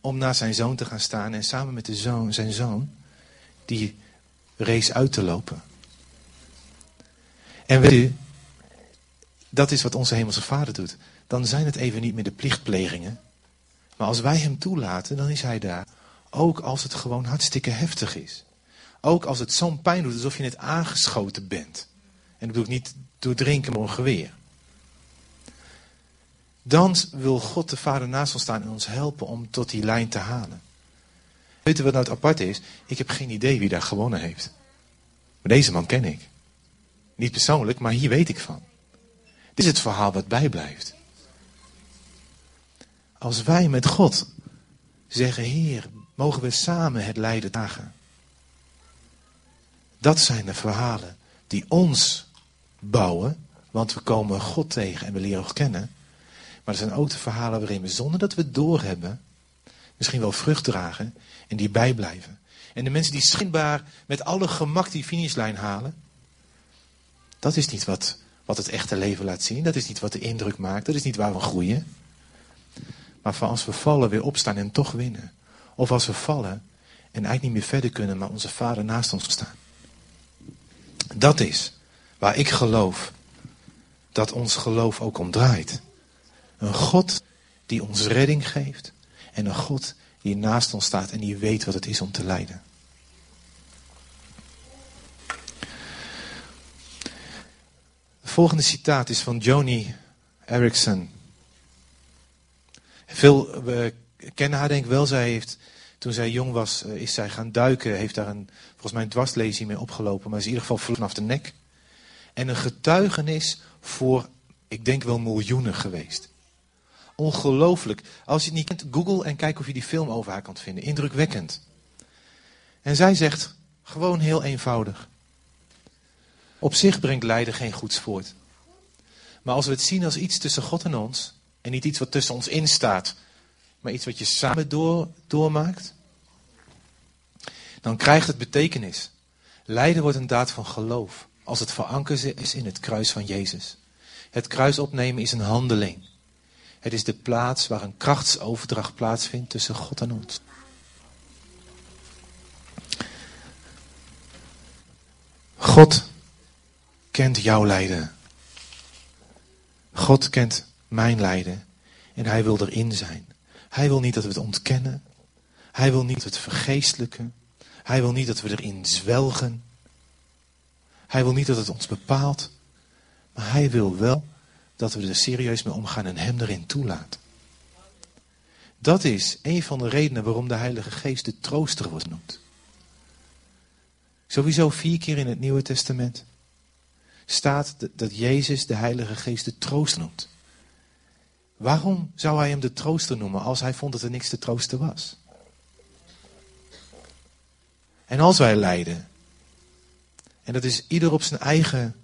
Om naar zijn zoon te gaan staan en samen met de zoon, zijn zoon die race uit te lopen. En weet u, dat is wat onze hemelse vader doet. Dan zijn het even niet meer de plichtplegingen. Maar als wij hem toelaten, dan is hij daar. Ook als het gewoon hartstikke heftig is. Ook als het zo'n pijn doet, alsof je net aangeschoten bent. En dat bedoel ik niet door drinken, maar een geweer. Dan wil God de Vader naast ons staan en ons helpen om tot die lijn te halen. Weet u wat nou het apart is? Ik heb geen idee wie daar gewonnen heeft. Maar deze man ken ik. Niet persoonlijk, maar hier weet ik van. Dit is het verhaal wat bijblijft. Als wij met God zeggen, Heer, mogen we samen het lijden dragen. Dat zijn de verhalen die ons bouwen, want we komen God tegen en we leren God kennen. Maar er zijn ook de verhalen waarin we zonder dat we het doorhebben, misschien wel vrucht dragen en die bijblijven. En de mensen die schijnbaar met alle gemak die finishlijn halen, dat is niet wat, wat het echte leven laat zien. Dat is niet wat de indruk maakt. Dat is niet waar we groeien. Maar van als we vallen weer opstaan en toch winnen. Of als we vallen en eigenlijk niet meer verder kunnen, maar onze vader naast ons staan. Dat is waar ik geloof dat ons geloof ook om draait. Een God die ons redding geeft. En een God die naast ons staat en die weet wat het is om te lijden. Het volgende citaat is van Joni Erickson. Veel we kennen haar denk ik wel. Zij heeft, toen zij jong was, eh, is zij gaan duiken. Heeft daar een, volgens mij een dwarslezing mee opgelopen. Maar is in ieder geval vanaf de nek. En een getuigenis voor, ik denk wel miljoenen geweest. Ongelooflijk. Als je het niet kent, google en kijk of je die film over haar kan vinden. Indrukwekkend. En zij zegt, gewoon heel eenvoudig. Op zich brengt lijden geen goeds voort. Maar als we het zien als iets tussen God en ons, en niet iets wat tussen ons in staat, maar iets wat je samen door, doormaakt, dan krijgt het betekenis. Lijden wordt een daad van geloof, als het verankerd is in het kruis van Jezus. Het kruis opnemen is een handeling. Het is de plaats waar een krachtsoverdracht plaatsvindt tussen God en ons. God kent jouw lijden. God kent mijn lijden. En hij wil erin zijn. Hij wil niet dat we het ontkennen. Hij wil niet dat we het vergeestelijken. Hij wil niet dat we erin zwelgen. Hij wil niet dat het ons bepaalt. Maar hij wil wel dat we er serieus mee omgaan en hem erin toelaten. Dat is een van de redenen waarom de Heilige Geest de trooster wordt genoemd. Sowieso vier keer in het Nieuwe Testament staat dat Jezus de Heilige Geest de trooster noemt. Waarom zou hij hem de trooster noemen als hij vond dat er niks te troosten was? En als wij lijden, en dat is ieder op zijn eigen,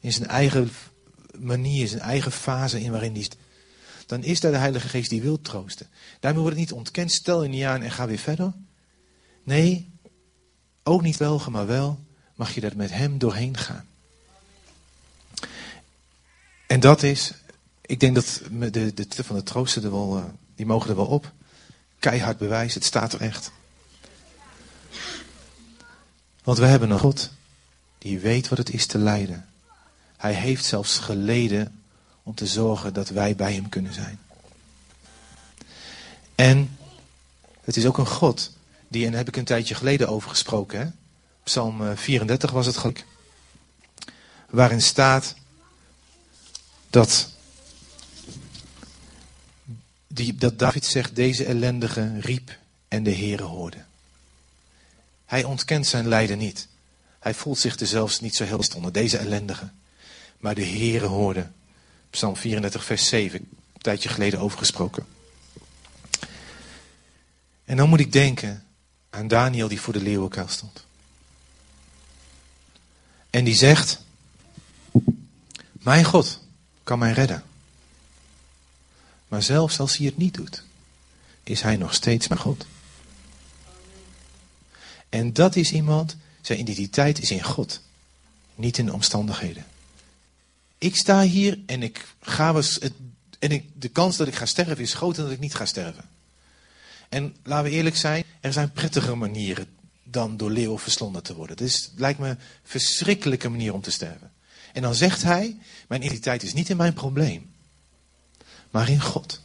in zijn eigen manier, zijn eigen fase in waarin die dan is daar de Heilige Geest die wil troosten. Daarmee wordt het niet ontkend, stel je niet aan en ga weer verder. Nee, ook niet welgen, maar wel mag je daar met hem doorheen gaan. En dat is, ik denk dat de, de, van de troosten er wel, eh, die mogen er wel op. Keihard bewijs, het staat er echt. Want we hebben een God die weet wat het is te lijden. Hij heeft zelfs geleden om te zorgen dat wij bij hem kunnen zijn. En het is ook een God die, en daar heb ik een tijdje geleden over gesproken, hè? Psalm 34 was het geluk. Waarin staat dat, die, dat David zegt, deze ellendige riep en de Heere hoorde. Hij ontkent zijn lijden niet. Hij voelt zich er zelfs niet zo heel onder, deze ellendige. Maar de Heere hoorde. Psalm 34, vers 7, een tijdje geleden overgesproken. En dan moet ik denken aan Daniel die voor de leeuwenkuil stond. En die zegt, mijn God kan mij redden. Maar zelfs als hij het niet doet, is hij nog steeds mijn God. En dat is iemand, zijn identiteit is in God, niet in de omstandigheden. Ik sta hier en ik ga was, en ik, de kans dat ik ga sterven is groter dan dat ik niet ga sterven. En laten we eerlijk zijn, er zijn prettige manieren dan door leeuwen verslonden te worden. Het lijkt me een verschrikkelijke manier om te sterven. En dan zegt hij, mijn identiteit is niet in mijn probleem, maar in God.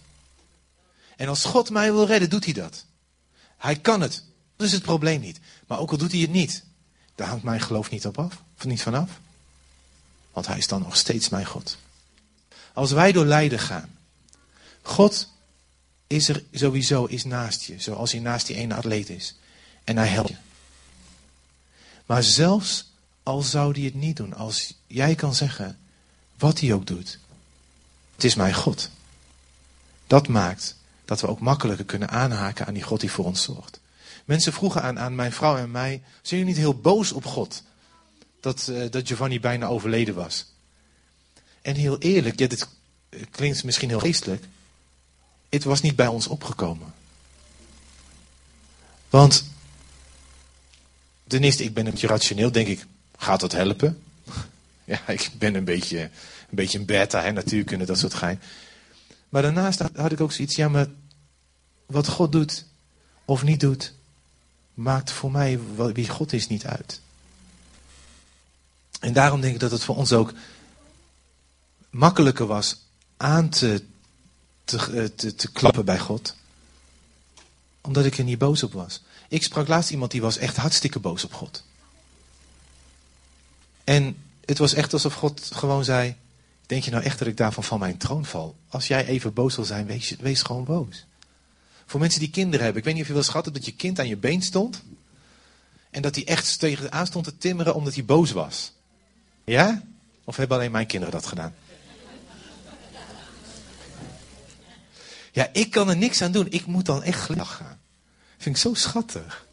En als God mij wil redden, doet hij dat. Hij kan het. Dat is het probleem niet. Maar ook al doet hij het niet, daar hangt mijn geloof niet op af, of niet vanaf. Want hij is dan nog steeds mijn God. Als wij door lijden gaan, God is er sowieso is naast je, zoals hij naast die ene atleet is. En hij helpt je. Maar zelfs al zou hij het niet doen, als jij kan zeggen, wat hij ook doet, het is mijn God. Dat maakt dat we ook makkelijker kunnen aanhaken aan die God die voor ons zorgt. Mensen vroegen aan, aan mijn vrouw en mij, zijn jullie niet heel boos op God? Dat, uh, dat Giovanni bijna overleden was. En heel eerlijk, dit klinkt misschien heel geestelijk. Het was niet bij ons opgekomen. Want ten eerste, ik ben een beetje rationeel, denk ik, gaat dat helpen? Ja, ik ben een beetje een, beetje een beta, hè, natuurkunde, dat soort gein. Maar daarnaast had ik ook zoiets, ja, maar wat God doet of niet doet, maakt voor mij wie God is niet uit. En daarom denk ik dat het voor ons ook makkelijker was aan te, te, eh, te, te klappen bij God. Omdat ik er niet boos op was. Ik sprak laatst iemand die was echt hartstikke boos op God. En het was echt alsof God gewoon zei: Denk je nou echt dat ik daarvan van mijn troon val? Als jij even boos wil zijn, wees, gewoon boos. Voor mensen die kinderen hebben. Ik weet niet of je wel hebt dat je kind aan je been stond. En dat hij echt tegen aan stond te timmeren omdat hij boos was. Ja? Of hebben alleen mijn kinderen dat gedaan? Ja, ik kan er niks aan doen. Ik moet dan echt glimlachen. Vind ik zo schattig.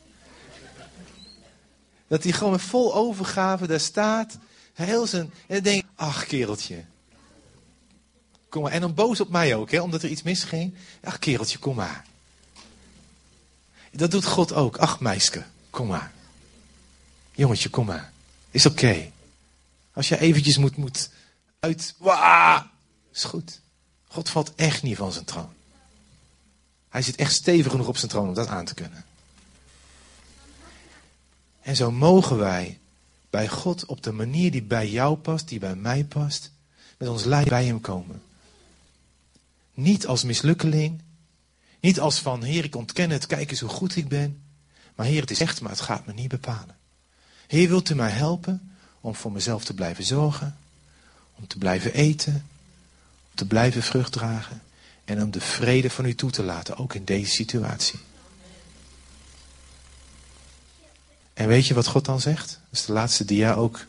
Dat hij gewoon met vol overgave daar staat. Heel zijn. En dan denk ach kereltje. Kom maar. En dan boos op mij ook, hè, omdat er iets misging. Ach kereltje, kom maar. Dat doet God ook. Ach meisje, kom maar. Jongetje, kom maar. Is oké. Als je eventjes moet, moet uit. Waa, is goed. God valt echt niet van zijn troon. Hij zit echt stevig genoeg op zijn troon om dat aan te kunnen. En zo mogen wij bij God op de manier die bij jou past, die bij mij past, met ons lijf bij hem komen. Niet als mislukkeling, niet als van Heer, ik ontken het, kijk eens hoe goed ik ben. Maar Heer, het is echt, maar het gaat me niet bepalen. Heer, wilt u mij helpen om voor mezelf te blijven zorgen, om te blijven eten, om te blijven vrucht dragen en om de vrede van u toe te laten, ook in deze situatie. En weet je wat God dan zegt? Dat is de laatste dia ook.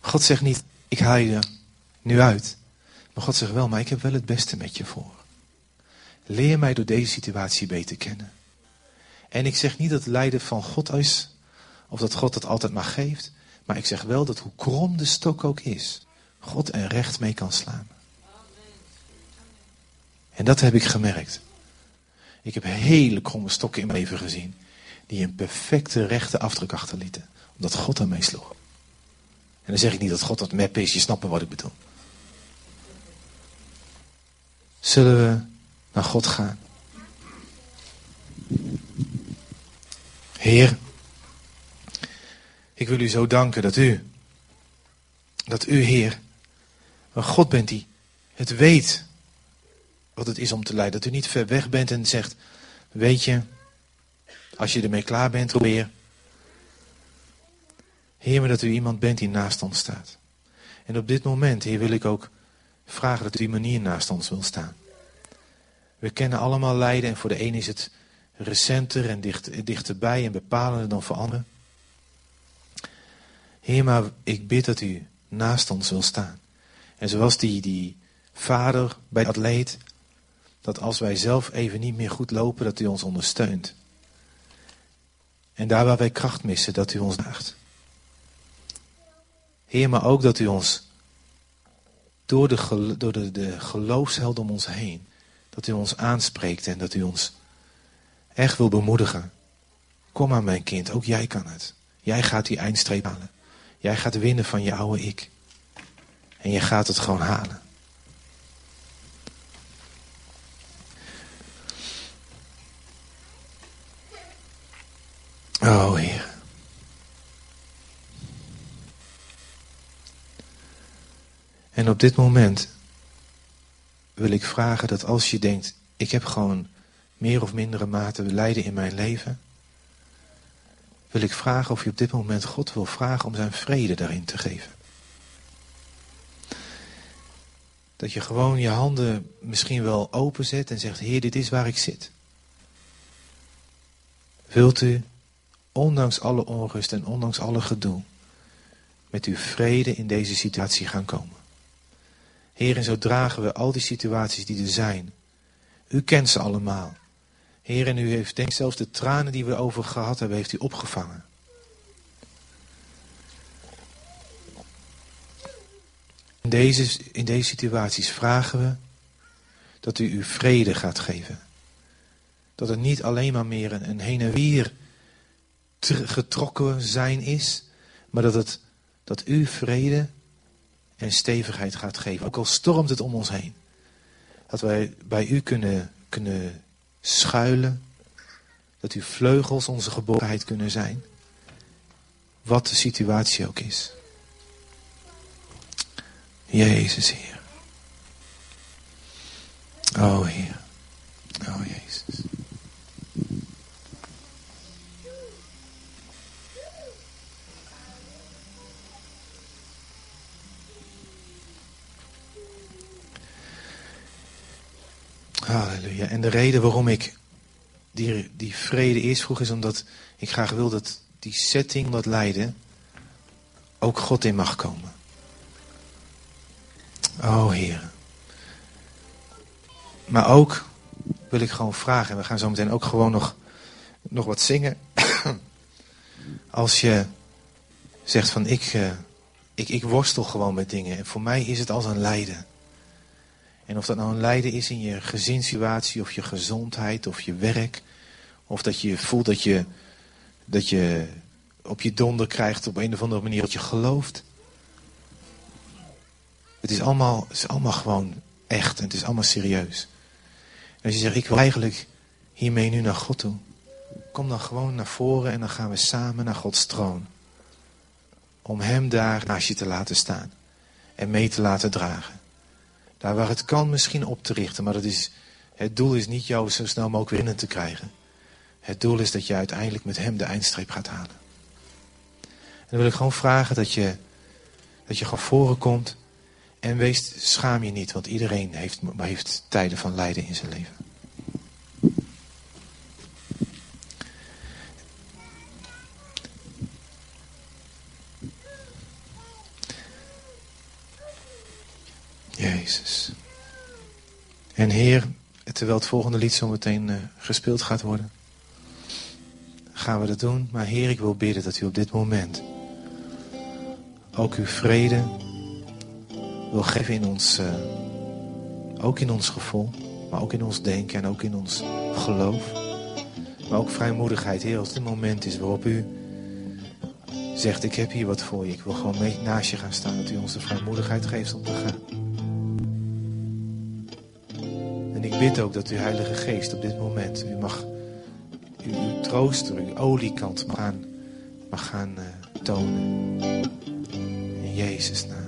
God zegt niet, ik haal je nu uit. Maar God zegt wel, maar ik heb wel het beste met je voor. Leer mij door deze situatie beter kennen. En ik zeg niet dat het lijden van God is, of dat God het altijd maar geeft. Maar ik zeg wel dat hoe krom de stok ook is, God er recht mee kan slaan. En dat heb ik gemerkt. Ik heb hele kromme stokken in mijn leven gezien. Die een perfecte rechte afdruk achterlieten. Omdat God ermee sloeg. En dan zeg ik niet dat God dat map is. Je snapt wat ik bedoel. Zullen we naar God gaan? Heer, ik wil u zo danken dat u, dat u, Heer, een God bent die het weet wat het is om te lijden. Dat u niet ver weg bent en zegt, weet je, als je ermee klaar bent, probeer. Heer, maar dat u iemand bent die naast ons staat. En op dit moment, Heer, wil ik ook vragen dat u die manier naast ons wil staan. We kennen allemaal lijden en voor de een is het recenter en dicht, dichterbij en bepalender dan voor anderen. Heer, maar ik bid dat u naast ons wil staan. En zoals die, die vader bij de atleet, dat als wij zelf even niet meer goed lopen, dat u ons ondersteunt. En daar waar wij kracht missen, dat u ons draagt. Heer, maar ook dat u ons door de, door de, de geloofshelden om ons heen, dat u ons aanspreekt en dat u ons echt wil bemoedigen. Kom maar mijn kind, ook jij kan het. Jij gaat die eindstreep halen. Jij gaat winnen van je oude ik. En je gaat het gewoon halen. Oh Heer. En op dit moment wil ik vragen dat als je denkt, ik heb gewoon meer of mindere mate lijden in mijn leven, wil ik vragen of je op dit moment God wil vragen om zijn vrede daarin te geven. Dat je gewoon je handen misschien wel openzet en zegt, Heer, dit is waar ik zit. Wilt u, ondanks alle onrust en ondanks alle gedoe, met uw vrede in deze situatie gaan komen? Heer, en zo dragen we al die situaties die er zijn. U kent ze allemaal. Heer, en u heeft denk zelfs de tranen die we over gehad hebben, heeft u opgevangen. In deze, in deze situaties vragen we dat u uw vrede gaat geven. Dat het niet alleen maar meer een, een heen en weer getrokken zijn is, maar dat, het, dat u vrede en stevigheid gaat geven. Ook al stormt het om ons heen. Dat wij bij u kunnen, kunnen schuilen. Dat uw vleugels onze geborgenheid kunnen zijn. Wat de situatie ook is. Jezus, Heer. Oh, Heer. Oh, Jezus. Halleluja. En de reden waarom ik die, die vrede eerst vroeg is omdat ik graag wil dat die setting, dat lijden, ook God in mag komen. Oh Heer. Maar ook wil ik gewoon vragen, en we gaan zo meteen ook gewoon nog, nog wat zingen. Als je zegt van ik, uh, ik, ik worstel gewoon met dingen. En voor mij is het als een lijden. En of dat nou een lijden is in je gezinssituatie, of je gezondheid, of je werk. Of dat je voelt dat je, dat je op je donder krijgt op een of andere manier wat je gelooft. Het is allemaal, het is allemaal gewoon echt en het is allemaal serieus. En als je zegt, ik wil eigenlijk hiermee nu naar God toe. Kom dan gewoon naar voren en dan gaan we samen naar Gods troon. Om Hem daar naast je te laten staan. En mee te laten dragen. Daar waar het kan misschien op te richten. Maar dat is, het doel is niet jou zo snel mogelijk in te krijgen. Het doel is dat je uiteindelijk met Hem de eindstreep gaat halen. En dan wil ik gewoon vragen dat je, dat je gewoon voren komt. En wees, schaam je niet, want iedereen heeft, heeft tijden van lijden in zijn leven. En Heer, terwijl het volgende lied zo meteen uh, gespeeld gaat worden, gaan we dat doen. Maar Heer, ik wil bidden dat u op dit moment ook uw vrede wil geven in ons, uh, ook in ons gevoel, maar ook in ons denken en ook in ons geloof. Maar ook vrijmoedigheid, Heer, als het moment is waarop u zegt, ik heb hier wat voor je. Ik wil gewoon naast je gaan staan, dat u ons de vrijmoedigheid geeft om te gaan. Ik bid ook dat uw Heilige Geest op dit moment, u mag uw, trooster, uw oliekant mag gaan, gaan uh, tonen. In Jezus' naam.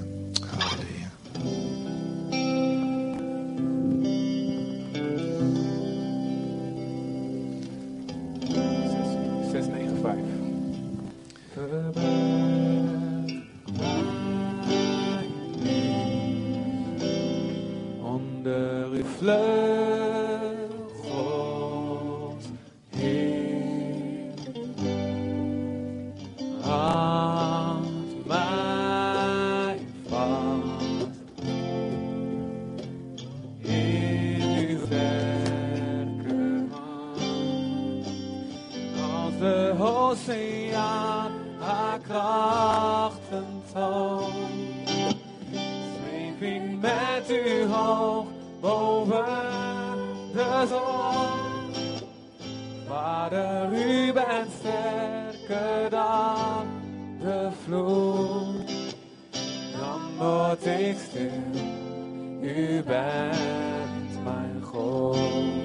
Vader, u bent sterker dan de vloed. Dan word ik stil, u bent mijn God.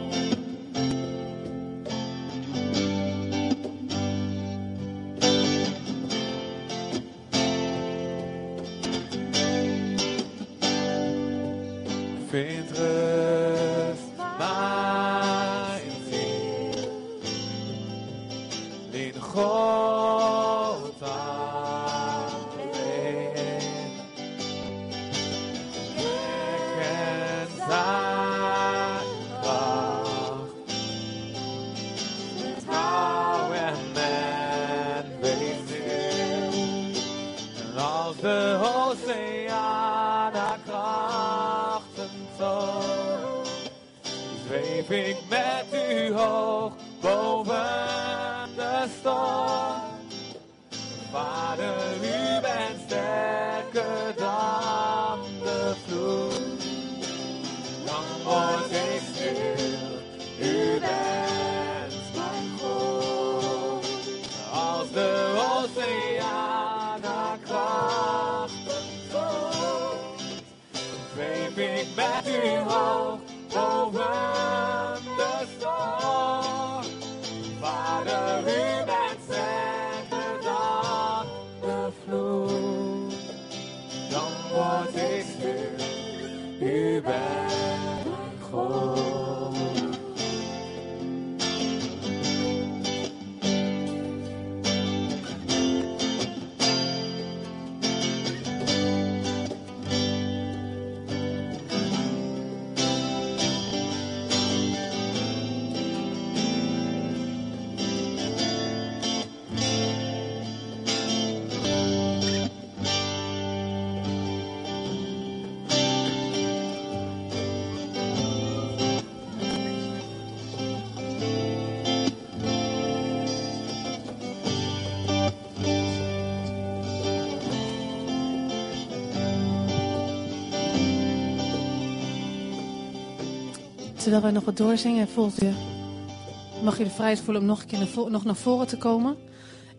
Terwijl wij nog wat doorzingen, voelt je, mag je de vrijheid voelen om nog een keer naar nog naar voren te komen.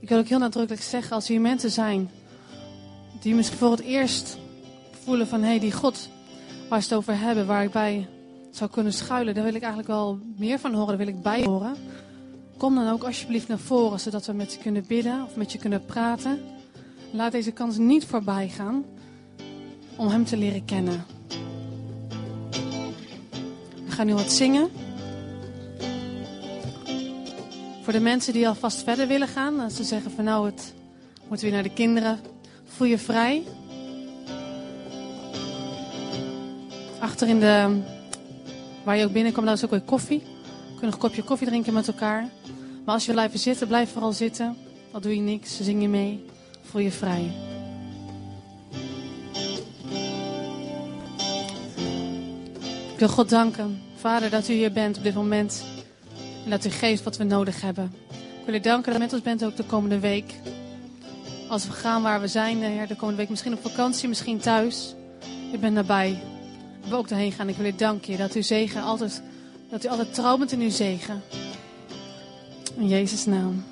Ik wil ook heel nadrukkelijk zeggen, als er hier mensen zijn die misschien voor het eerst voelen van, hé, hey, die God waar ze het over hebben, waar ik bij zou kunnen schuilen, daar wil ik eigenlijk wel meer van horen, daar wil ik bij horen. Kom dan ook alsjeblieft naar voren, zodat we met je kunnen bidden of met je kunnen praten. Laat deze kans niet voorbij gaan om Hem te leren kennen. Gaan nu wat zingen. Voor de mensen die alvast verder willen gaan, als ze zeggen van nou, het moet weer naar de kinderen, voel je vrij. Achter in de, waar je ook binnenkomt, daar is ook weer koffie. We kunnen een kopje koffie drinken met elkaar. Maar als je wil blijven zitten, blijf vooral zitten. Al doe je niks, zing je mee, voel je vrij. Ik wil God danken, Vader, dat u hier bent op dit moment. En dat u geeft wat we nodig hebben. Ik wil u danken dat u met ons bent ook de komende week. Als we gaan waar we zijn, eh, Heer, de komende week misschien op vakantie, misschien thuis. U bent nabij. We ook daarheen gaan. Ik wil u danken, dat u zegen altijd, dat u altijd trouw bent in uw zegen. In Jezus' naam.